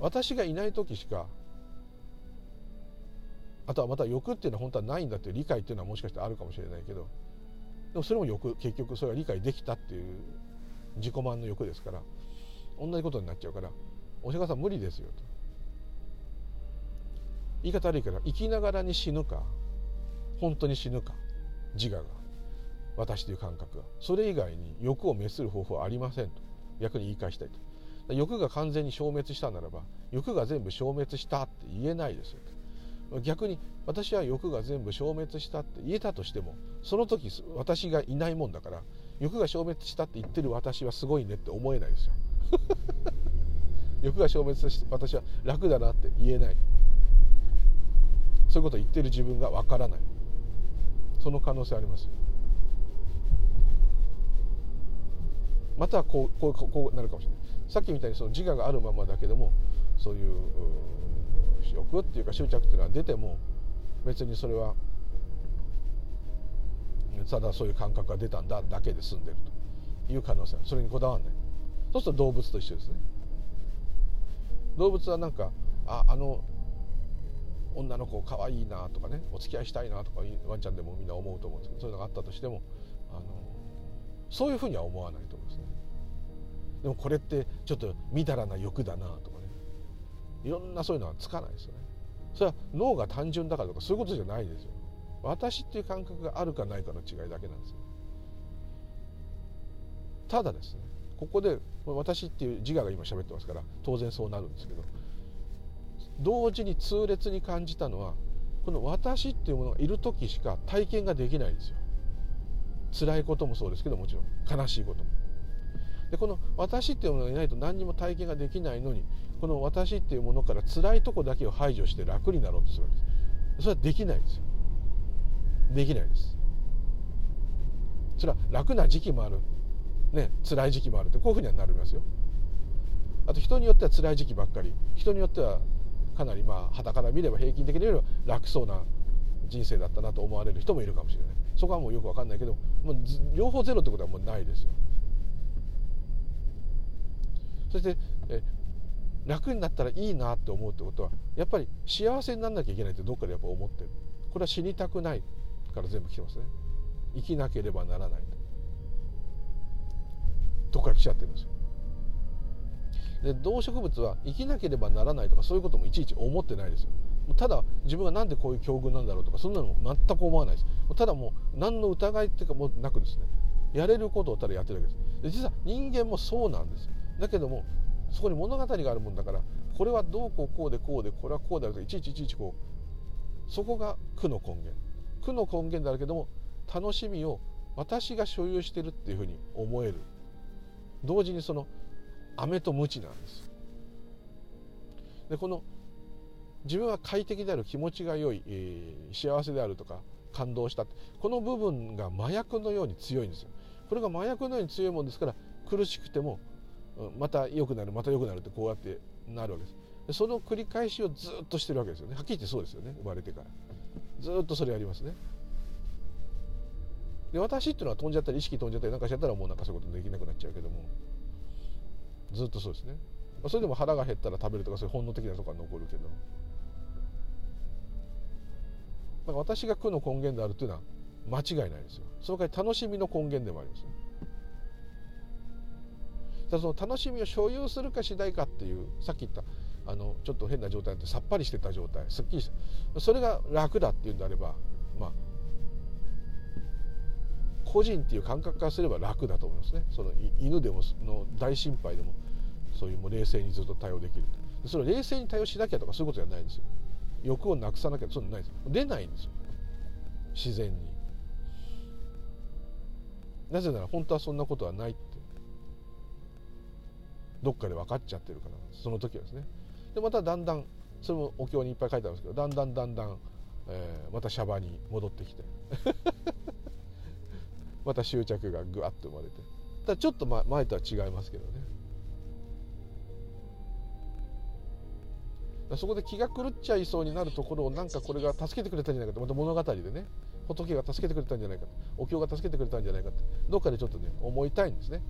私がいない時しかあとはまた欲っていうのは本当はないんだっていう理解っていうのはもしかしてあるかもしれないけどでもそれも欲結局それは理解できたっていう自己満の欲ですから同じことになっちゃうからお釈迦さん無理ですよと。言い方悪いから生きながらに死ぬか本当に死ぬか自我が私という感覚が。それ以外に欲を滅する方法はありませんと。逆に言い返したいと。欲が完全に消滅したならば欲が全部消滅したって言えないですよ逆に私は欲が全部消滅したって言えたとしてもその時私がいないもんだから欲が消滅したって言ってる私はすごいねって思えないですよ。欲が消滅して私は楽だなって言えない。そういうことを言ってる自分がわからない。その可能性あります。またこうこうこうなるかもしれない。さっきみたいにその自我があるままだけどもそういう欲っていうか執着っていうのは出ても別にそれはただそういう感覚が出たんだだけで済んでるという可能性それにこだわんないそうすると動物と一緒ですね動物はなんかああの女の子かわいいなとかねお付き合いしたいなとかワンちゃんでもみんな思うと思うんですけどそういうのがあったとしてもあのそういうふうには思わないと思うんですねでもこれってちょっとみだらな欲だなとかいろんなそういうのはつかないですよね。それは脳が単純だからとかそういうことじゃないですよ。私っていう感覚があるかないかの違いだけなんですよ。ただですねここで私っていう自我が今喋ってますから当然そうなるんですけど同時に痛烈に感じたのはこの私っていうものがいる時しか体験ができないんですよ。辛いこともそうですけどもちろん。悲しいことも。でこの私っていうものがいないと何にも体験ができないのにこの私っていうものから辛いとこだけを排除して楽になろうとするわけです。それはできないですよ。できないです。それは楽な時期もある。ね辛い時期もあるってこういうふうにはなりますよ。あと人によっては辛い時期ばっかり。人によってはかなりまあ肌から見れば平均的によりは楽そうな人生だったなと思われる人もいるかもしれない。そこはもうよく分かんないけどもう両方ゼロってことはもうないですよ。そしてえ楽になったらいいなって思うってことはやっぱり幸せにならなきゃいけないってどっかでやっぱ思ってる。これは死にたくないから全部来てますね。生きなければならないどっから来ちゃってるんですよ。で動植物は生きなければならないとかそういうこともいちいち思ってないですよ。ただ自分が何でこういう境遇なんだろうとかそんなのも全く思わないです。ただもう何の疑いっていうかもなくですね。やれることをただやってるわけです。実は人間もそうなんですだけどもそこに物語があるもんだからこれはどうこうこうでこうでこれはこうだよといちいちいちいちこう。そこが苦の根源。苦の根源であるけども楽しみを私が所有してるっていうふうに思える。同時にその飴と鞭なんです。でこの自分は快適である気持ちが良い、えー、幸せであるとか感動したこの部分が麻薬のように強いんですよ。これが麻薬のように強いもんですから苦しくてもまた良くなるまた良くなるってこうやってなるわけです。でその繰り返しをずっとしてるわけですよね。はっきり言ってそうですよね。生まれてから。ずっとそれやりますね。で私っていうのは飛んじゃったり意識飛んじゃったりなんかしちゃったらもうなんかそういうことできなくなっちゃうけども。ずっとそうですね。それでも腹が減ったら食べるとかそういう本能的なとこは残るけど。だから私が苦の根源であるというのは間違いないですよ。その代わり楽しみの根源でもありますね。だその楽しみを所有するかしないかっていうさっき言ったあのちょっと変な状態でさっぱりしてた状態すっきりした。それが楽だっていうんであればまあ個人っていう感覚からすれば楽だと思いますね。その犬でもの大心配でもそういうもう冷静にずっと対応できる。それ冷静に対応しなきゃとかそういうことじゃないんですよ。欲をなくさなきゃそういうのないです。出ないんですよ。自然に。なぜなら本当はそんなことはない。ってどっかで分かっちゃってるからその時はですね。でまただんだんそれもお経にいっぱい書いてあるんですけどだんだんだんだん、えー、またシャバに戻ってきて。また執着がぐわっと生まれて。ただちょっと前とは違いますけどね。そこで気が狂っちゃいそうになるところをなんかこれが助けてくれたんじゃないかと。また物語でね。仏が助けてくれたんじゃないかと。お経が助けてくれたんじゃないかってどっかでちょっとね思いたいんですね。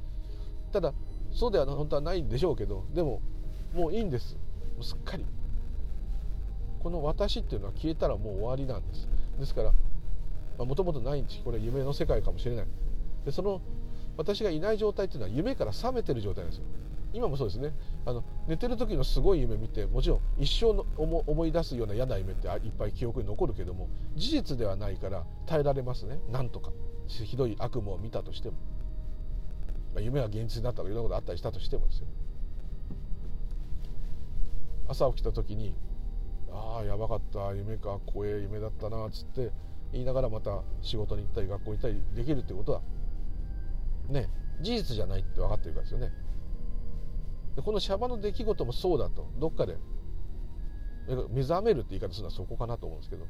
ただそうでは本当はないんでしょうけどでももういいんです。もうすっかり。この私っていうのは消えたらもう終わりなんです。ですからもともとないんです。これは夢の世界かもしれない。でその私がいない状態っていうのは夢から覚めてる状態なんですよ。今もそうですね。あの寝てる時のすごい夢見てもちろん一生の思い出すような嫌な夢っていっぱい記憶に残るけども事実ではないから耐えられますね。なんとか。ひどい悪夢を見たとしても、まあ、夢は現実になったとかいろんなことあったりしたとしてもですよ。朝起きた時にああやばかった夢か怖い夢だったなっつって言いながらまた仕事に行ったり学校に行ったりできるってことはね事実じゃないって分かってるからですよね。でこのシャバの出来事もそうだとどっかで目覚めるって言い方するのはそこかなと思うんですけど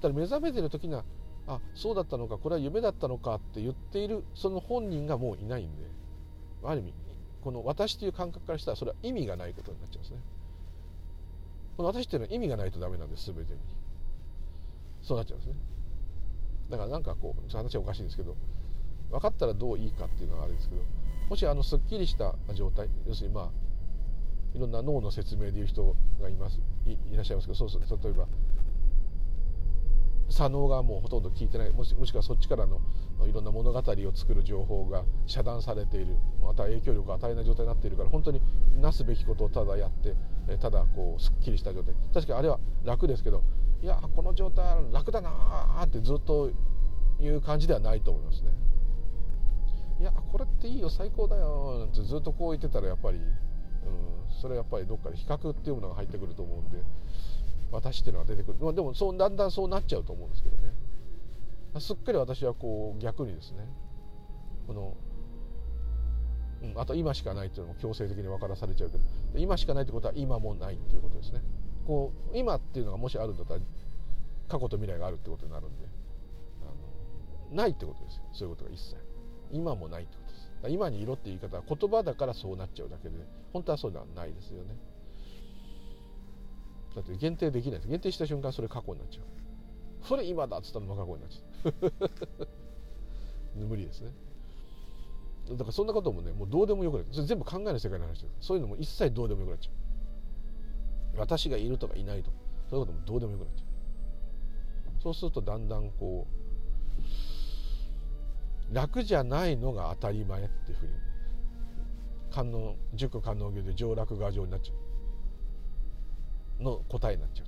ただ目覚めてる時にはあそうだったのかこれは夢だったのかって言っているその本人がもういないんである意味この私という感覚からしたらそれは意味がないことになっちゃうんですね。この私っていうのは意味がないとダメなんです全てに。そうなっちゃうんですね。だからなんかこう話はおかしいんですけど分かったらどういいかっていうのはあるんですけどもしあのすっきりした状態要するにまあいろんな脳の説明で言う人がいますいらっしゃいますけどそうすると例えば左脳がもうほとんど聞いてない。もしもしくはそっちからのいろんな物語を作る情報が遮断されている。また影響力を与えない状態になっているから本当になすべきことをただやってただこうすっきりした状態。確かにあれは楽ですけどいやこの状態楽だなってずっという感じではないと思いますね。いやこれっていいよ最高だよなんてずっとこう言ってたらやっぱり、うん、それはやっぱりどっかで比較っていうものが入ってくると思うんで。私っていうのが出てくる、まあ、でもそうだんだんそうなっちゃうと思うんですけどね。すっかり私はこう逆にですねこの、うん、あと今しかないっていうのも強制的に分からされちゃうけど今しかないってことは今もないっていうことですね。こう今っていうのがもしあるんだったら過去と未来があるってことになるんであのないってことですよ。そういうことが一切。今もないってことです。今にいろって言い方は言葉だからそうなっちゃうだけで本当はそうではないですよね。だって限定できないです。限定した瞬間それ過去になっちゃう。それ今だっつったのも過去になっちゃう。無理ですね。だからそんなこともねもうどうでもよくなっちゃう。全部考えない世界の話です。そういうのも一切どうでもよくなっちゃう。私がいるとかいないとか。そういうこともどうでもよくなっちゃう。そうするとだんだんこう楽じゃないのが当たり前っていうふうに。観音塾観音業で上楽画上になっちゃう。の答えになっちゃう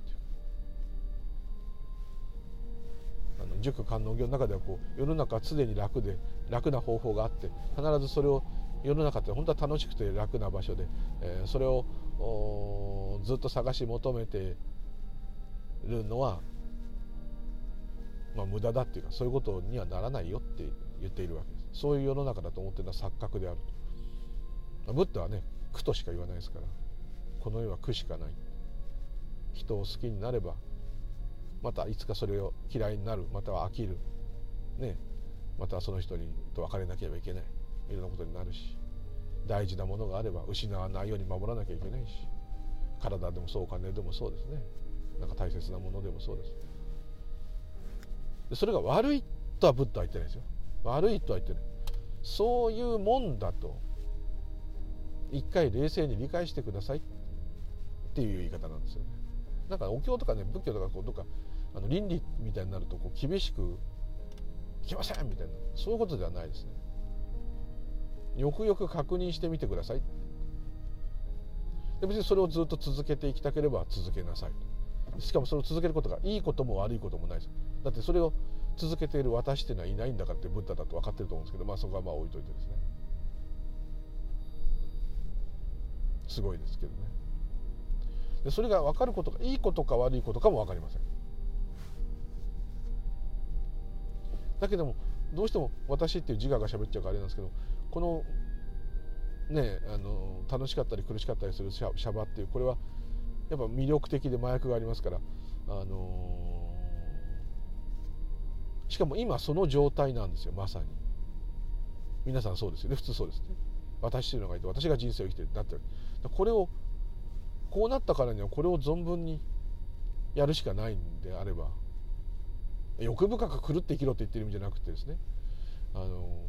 あの塾観音業の中ではこう世の中は常に楽で楽な方法があって必ずそれを世の中って本当は楽しくて楽な場所で、えー、それをずっと探し求めてるのは、まあ、無駄だっていうかそういうことにはならないよって言っているわけです。そういう世の中だと思ってるのは錯覚であると。ブッダはね苦としか言わないですからこの世は苦しかない。人を好きになればまたいつかそれを嫌いになるまたは飽きる。ね。またその人にと別れなければいけない。いろんなことになるし。大事なものがあれば失わないように守らなきゃいけないし。体でもそうお金でもそうですね。なんか大切なものでもそうです。でそれが悪いとはブッダは言ってないですよ。悪いとは言ってない。そういうもんだと一回冷静に理解してくださいっていう言い方なんですよね。なんかお経とかね仏教とかこうどっかあの倫理みたいになるとこう厳しく「いけません!」みたいなそういうことではないですね。よくよく確認してみてください。で別にそれをずっと続けていきたければ続けなさい。しかもそれを続けることがいいことも悪いこともないです。だってそれを続けている私っていうのはいないんだからってブッダだと分かってると思うんですけどまあそこはまあ置いといてですね。すごいですけどね。でそれが分かることがいいことか悪いことかも分かりません。だけどもどうしても私っていう自我が喋っちゃうからあれなんですけどこのねあの楽しかったり苦しかったりするシャシャバっていうこれはやっぱ魅力的で麻薬がありますからあのー、しかも今その状態なんですよまさに。皆さんそうですよね。普通そうですね。私というのがいて私が人生を生きてるだってこれをこうなったからにはこれを存分にやるしかないんであれば欲深く狂って生きろって言ってる意味じゃなくてですねあの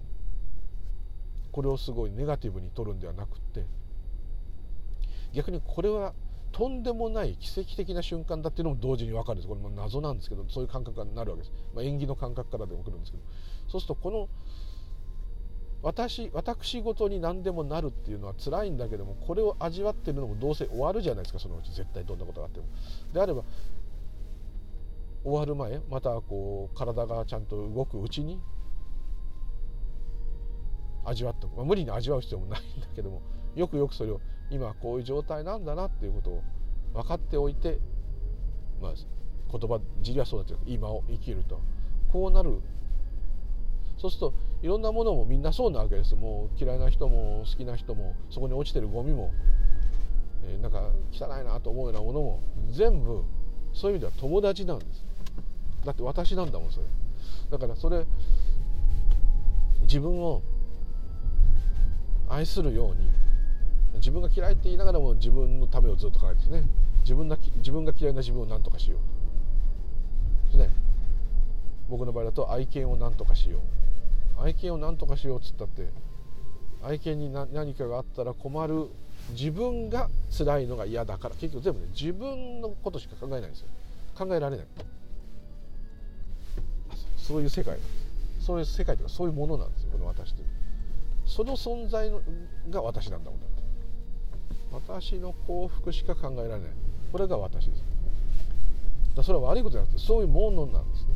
これをすごいネガティブに取るんではなくて逆にこれはとんでもない奇跡的な瞬間だっていうのも同時に分かるんです。これも謎なんですけどそういう感覚になるわけです、まあ、縁起の感覚からでも来るんですけど。そうするとこの私私事に何でもなるっていうのは辛いんだけどもこれを味わってるのもどうせ終わるじゃないですかそのうち絶対どんなことがあっても。であれば終わる前またこう体がちゃんと動くうちに味わってまあ、無理に味わう必要もないんだけどもよくよくそれを今こういう状態なんだなっていうことを分かっておいて、まあ、言葉尻はそうだけど今を生きるとこうなるそうするといろんなものもみんなそうなわけです。もう嫌いな人も好きな人もそこに落ちてるゴミも、えー、なんか汚いなと思うようなものも全部そういう意味では友達なんです。だって私なんだもんそれ。だからそれ自分を愛するように自分が嫌いって言いながらも自分のためをずっと考えてですね。自分が自分が嫌いな自分を何とかしよう。ですね。僕の場合だと愛犬を何とかしよう。愛犬を何とかしようっつったって愛犬に何かがあったら困る自分が辛いのが嫌だから。結局全部ね自分のことしか考えないんですよ。考えられない。そういう世界そういう世界というかそういうものなんですよ。この私ってその存在が私なんだもんだって。私の幸福しか考えられない。これが私です。だそれは悪いことじゃなくてそういうものなんです。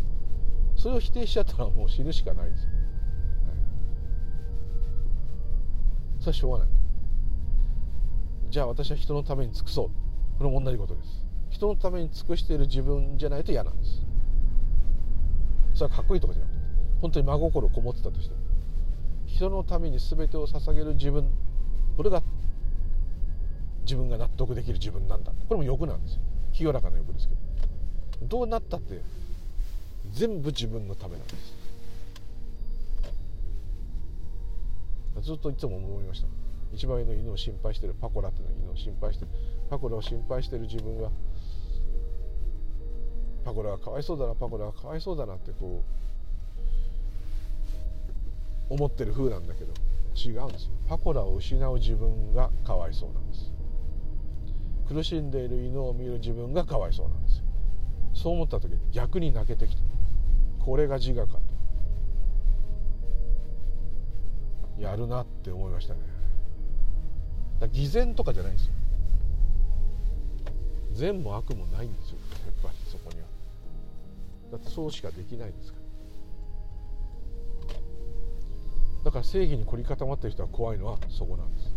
それを否定しちゃったらもう死ぬしかないです、それはしょうがない。じゃあ私は人のために尽くそう。これも同じことです。人のために尽くしている自分じゃないと嫌なんです。それはかっこいいとかじゃなくて本当に真心こもってたとしても。人のために全てを捧げる自分これが自分が納得できる自分なんだ。これも欲なんですよ。清らかな欲ですけど。どうなったって全部自分のためなんです。ずっといつも思いました。一番上の犬を心配してるパコラっていうの犬を心配してる。パコラを心配してる自分はパコラはかわいそうだなパコラはかわいそうだなってこう思ってる風なんだけど違うんですよ。パコラを失う自分がかわいそうなんです。苦しんでいる犬を見る自分がかわいそうなんですよ。そう思った時に逆に泣けてきた。これが自我か。やるなって思いましたね。だ偽善とかじゃないんですよ。善も悪もないんですよ。やっぱりそこには。だってそうしかできないですから。だから正義に凝り固まってる人は怖いのはそこなんです。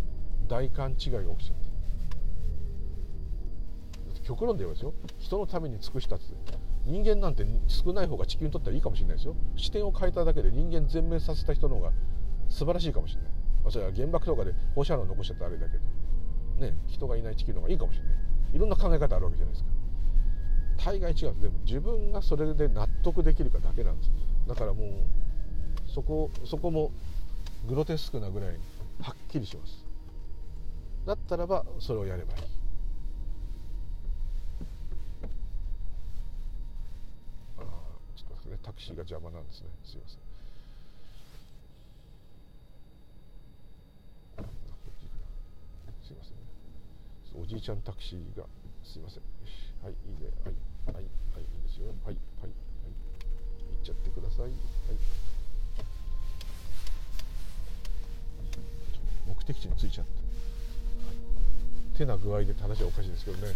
大勘違いが起きちゃって。極論で言えばですよ。人のために尽くしたって。人間なんて少ない方が地球にとってはいいかもしれないですよ。視点を変えただけで人間全滅させた人の方が素晴らしいかもしれない、あ、それは原爆とかで放射能残しちゃったらあれだけどね人がいない地球の方がいいかもしれない。いろんな考え方あるわけじゃないですか。大概違う。でも自分がそれで納得できるかだけなんですだからもうそこそこもグロテスクなぐらいはっきりします。だったらばそれをやればいい。あちょっとね。タクシーが邪魔なんですね。すいませんすいません、おじいちゃんタクシーがすいません。はいいいね。はいはいはいいいですよ。はいはいはい行っちゃってくださいはい目的地に着いちゃった、はい、手な具合で正しいおかしいですけどね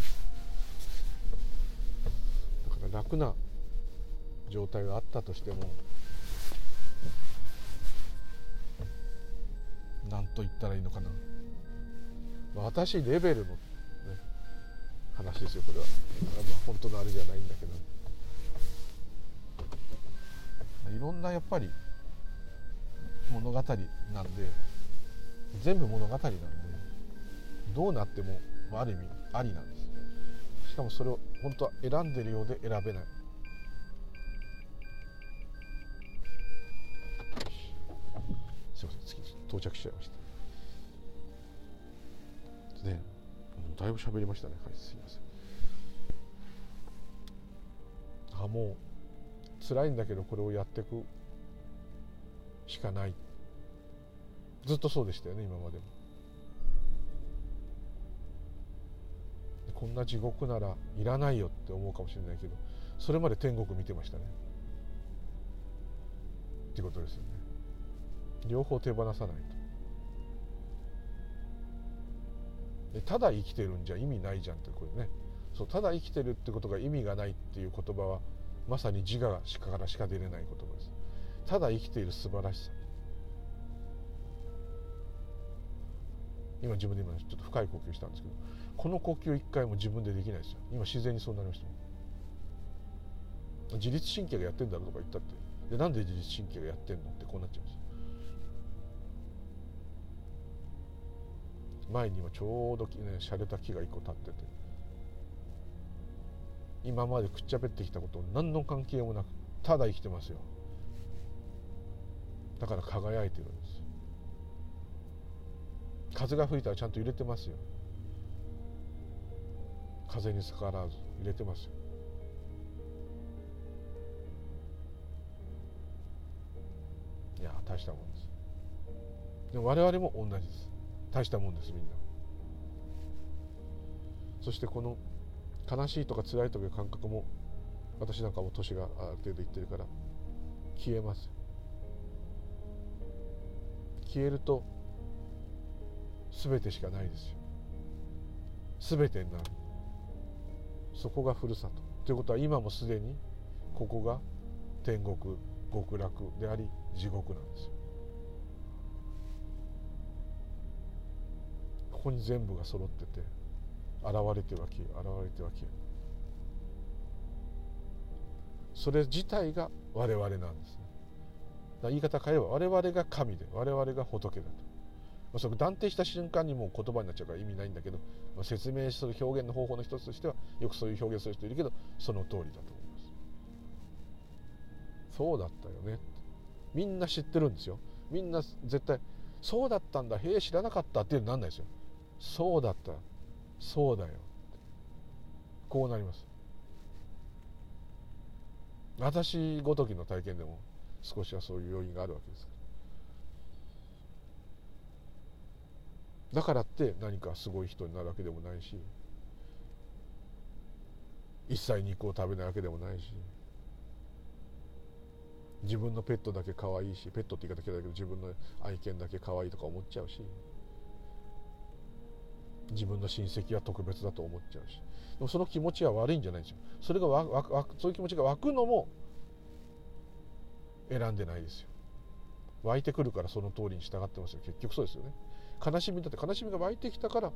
だから楽な状態があったとしても何と言ったらいいのかな私レベルの、話ですよこれは、まあ、本当のあれじゃないんだけど。いろんなやっぱり物語なんで全部物語なんでどうなってもある意味ありなんですしかもそれを本当は選んでるようで選べない。すいません次到着しちゃいました。ねだいぶ喋りましたね。はいすいません。あもう辛いんだけどこれをやっていくしかない。ずっとそうでしたよね今までも。こんな地獄ならいらないよって思うかもしれないけどそれまで天国見てましたね。っていうことですよね。両方手放さないと。ただ生きてるんじゃ意味ないじゃんってこれね。そうただ生きてるってことが意味がないっていう言葉はまさに自我しからしか出れない言葉です。ただ生きている素晴らしさ。今自分で今ちょっと深い呼吸したんですけどこの呼吸一回も自分でできないですよ。今自然にそうなりました。自律神経がやってんだろうとか言ったって。でなんで自律神経がやってんのってこうなっちゃうんです。前にもちょうどね洒落た木が1個立ってて今までくっちゃべってきたこと何の関係もなくただ生きてますよ。だから輝いてるんです。風が吹いたらちゃんと揺れてますよ。風に逆らわず揺れてますよ。いや大したもんです。でも我々も同じです。大したもんですみんな。そしてこの悲しいとか辛いという感覚も私なんかも年がある程度いってるから消えます。消えると全てしかないですよ。全てになる。そこがふるさと。ということは今もすでにここが天国極楽であり地獄なんですよ。ここに全部が揃ってて現れては消え現れては消えそれ自体が我々なんですね。言い方変えれば我々が神で我々が仏だと、まあ、それ断定した瞬間にもう言葉になっちゃうから意味ないんだけど、まあ、説明する表現の方法の一つとしてはよくそういう表現する人いるけどその通りだと思います。そうだったよねみんな知ってるんですよ。みんな絶対そうだったんだへえ知らなかったっていうのなんないですよ。そうだった。そうだよ。こうなります。私ごときの体験でも少しはそういう要因があるわけです。だからって何かすごい人になるわけでもないし一切肉を食べないわけでもないし自分のペットだけ可愛いしペットって言い方嫌いだけど自分の愛犬だけ可愛いとか思っちゃうし。自分の親戚は特別だと思っちゃうし。でもその気持ちは悪いんじゃないんですよ。それがわわわそういう気持ちが湧くのも選んでないですよ。湧いてくるからその通りに従ってますよ。結局そうですよね。悲しみだって悲しみが湧いてきたから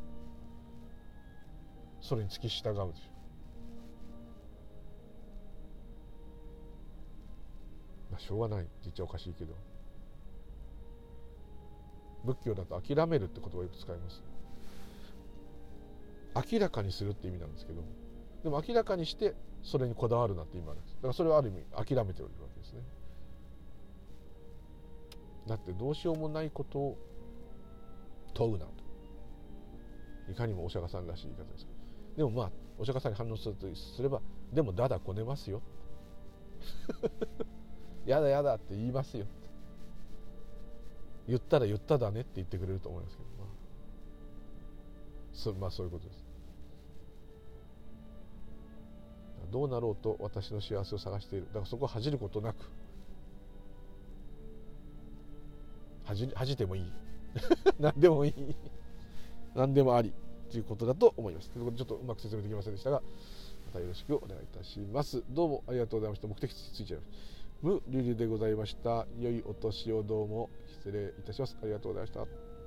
それに付き従うでしょまあしょうがないって言っちゃおかしいけど。仏教だと諦めるって言葉をよく使います。明らかにするって意味なんですけどでも明らかにしてそれにこだわるなって意味なんです。だからそれはある意味諦めておるわけですね。だってどうしようもないことを問うなと。いかにもお釈迦さんらしい言い方です。でもまあお釈迦さんに反応するとすればでもだだこねますよ。やだやだって言いますよ。言ったら言っただねって言ってくれると思いますけど。まあそまあそういうことです。どうなろうと私の幸せを探している。だからそこを恥じることなく。恥じ恥じてもいい。何でもいい。何でもありということだと思います。ということでちょっとうまく説明できませんでしたがまたよろしくお願いいたします。どうもありがとうございました。目的地ついちゃいました無理ュでございました。良いお年をどうも。失礼いたします。ありがとうございました。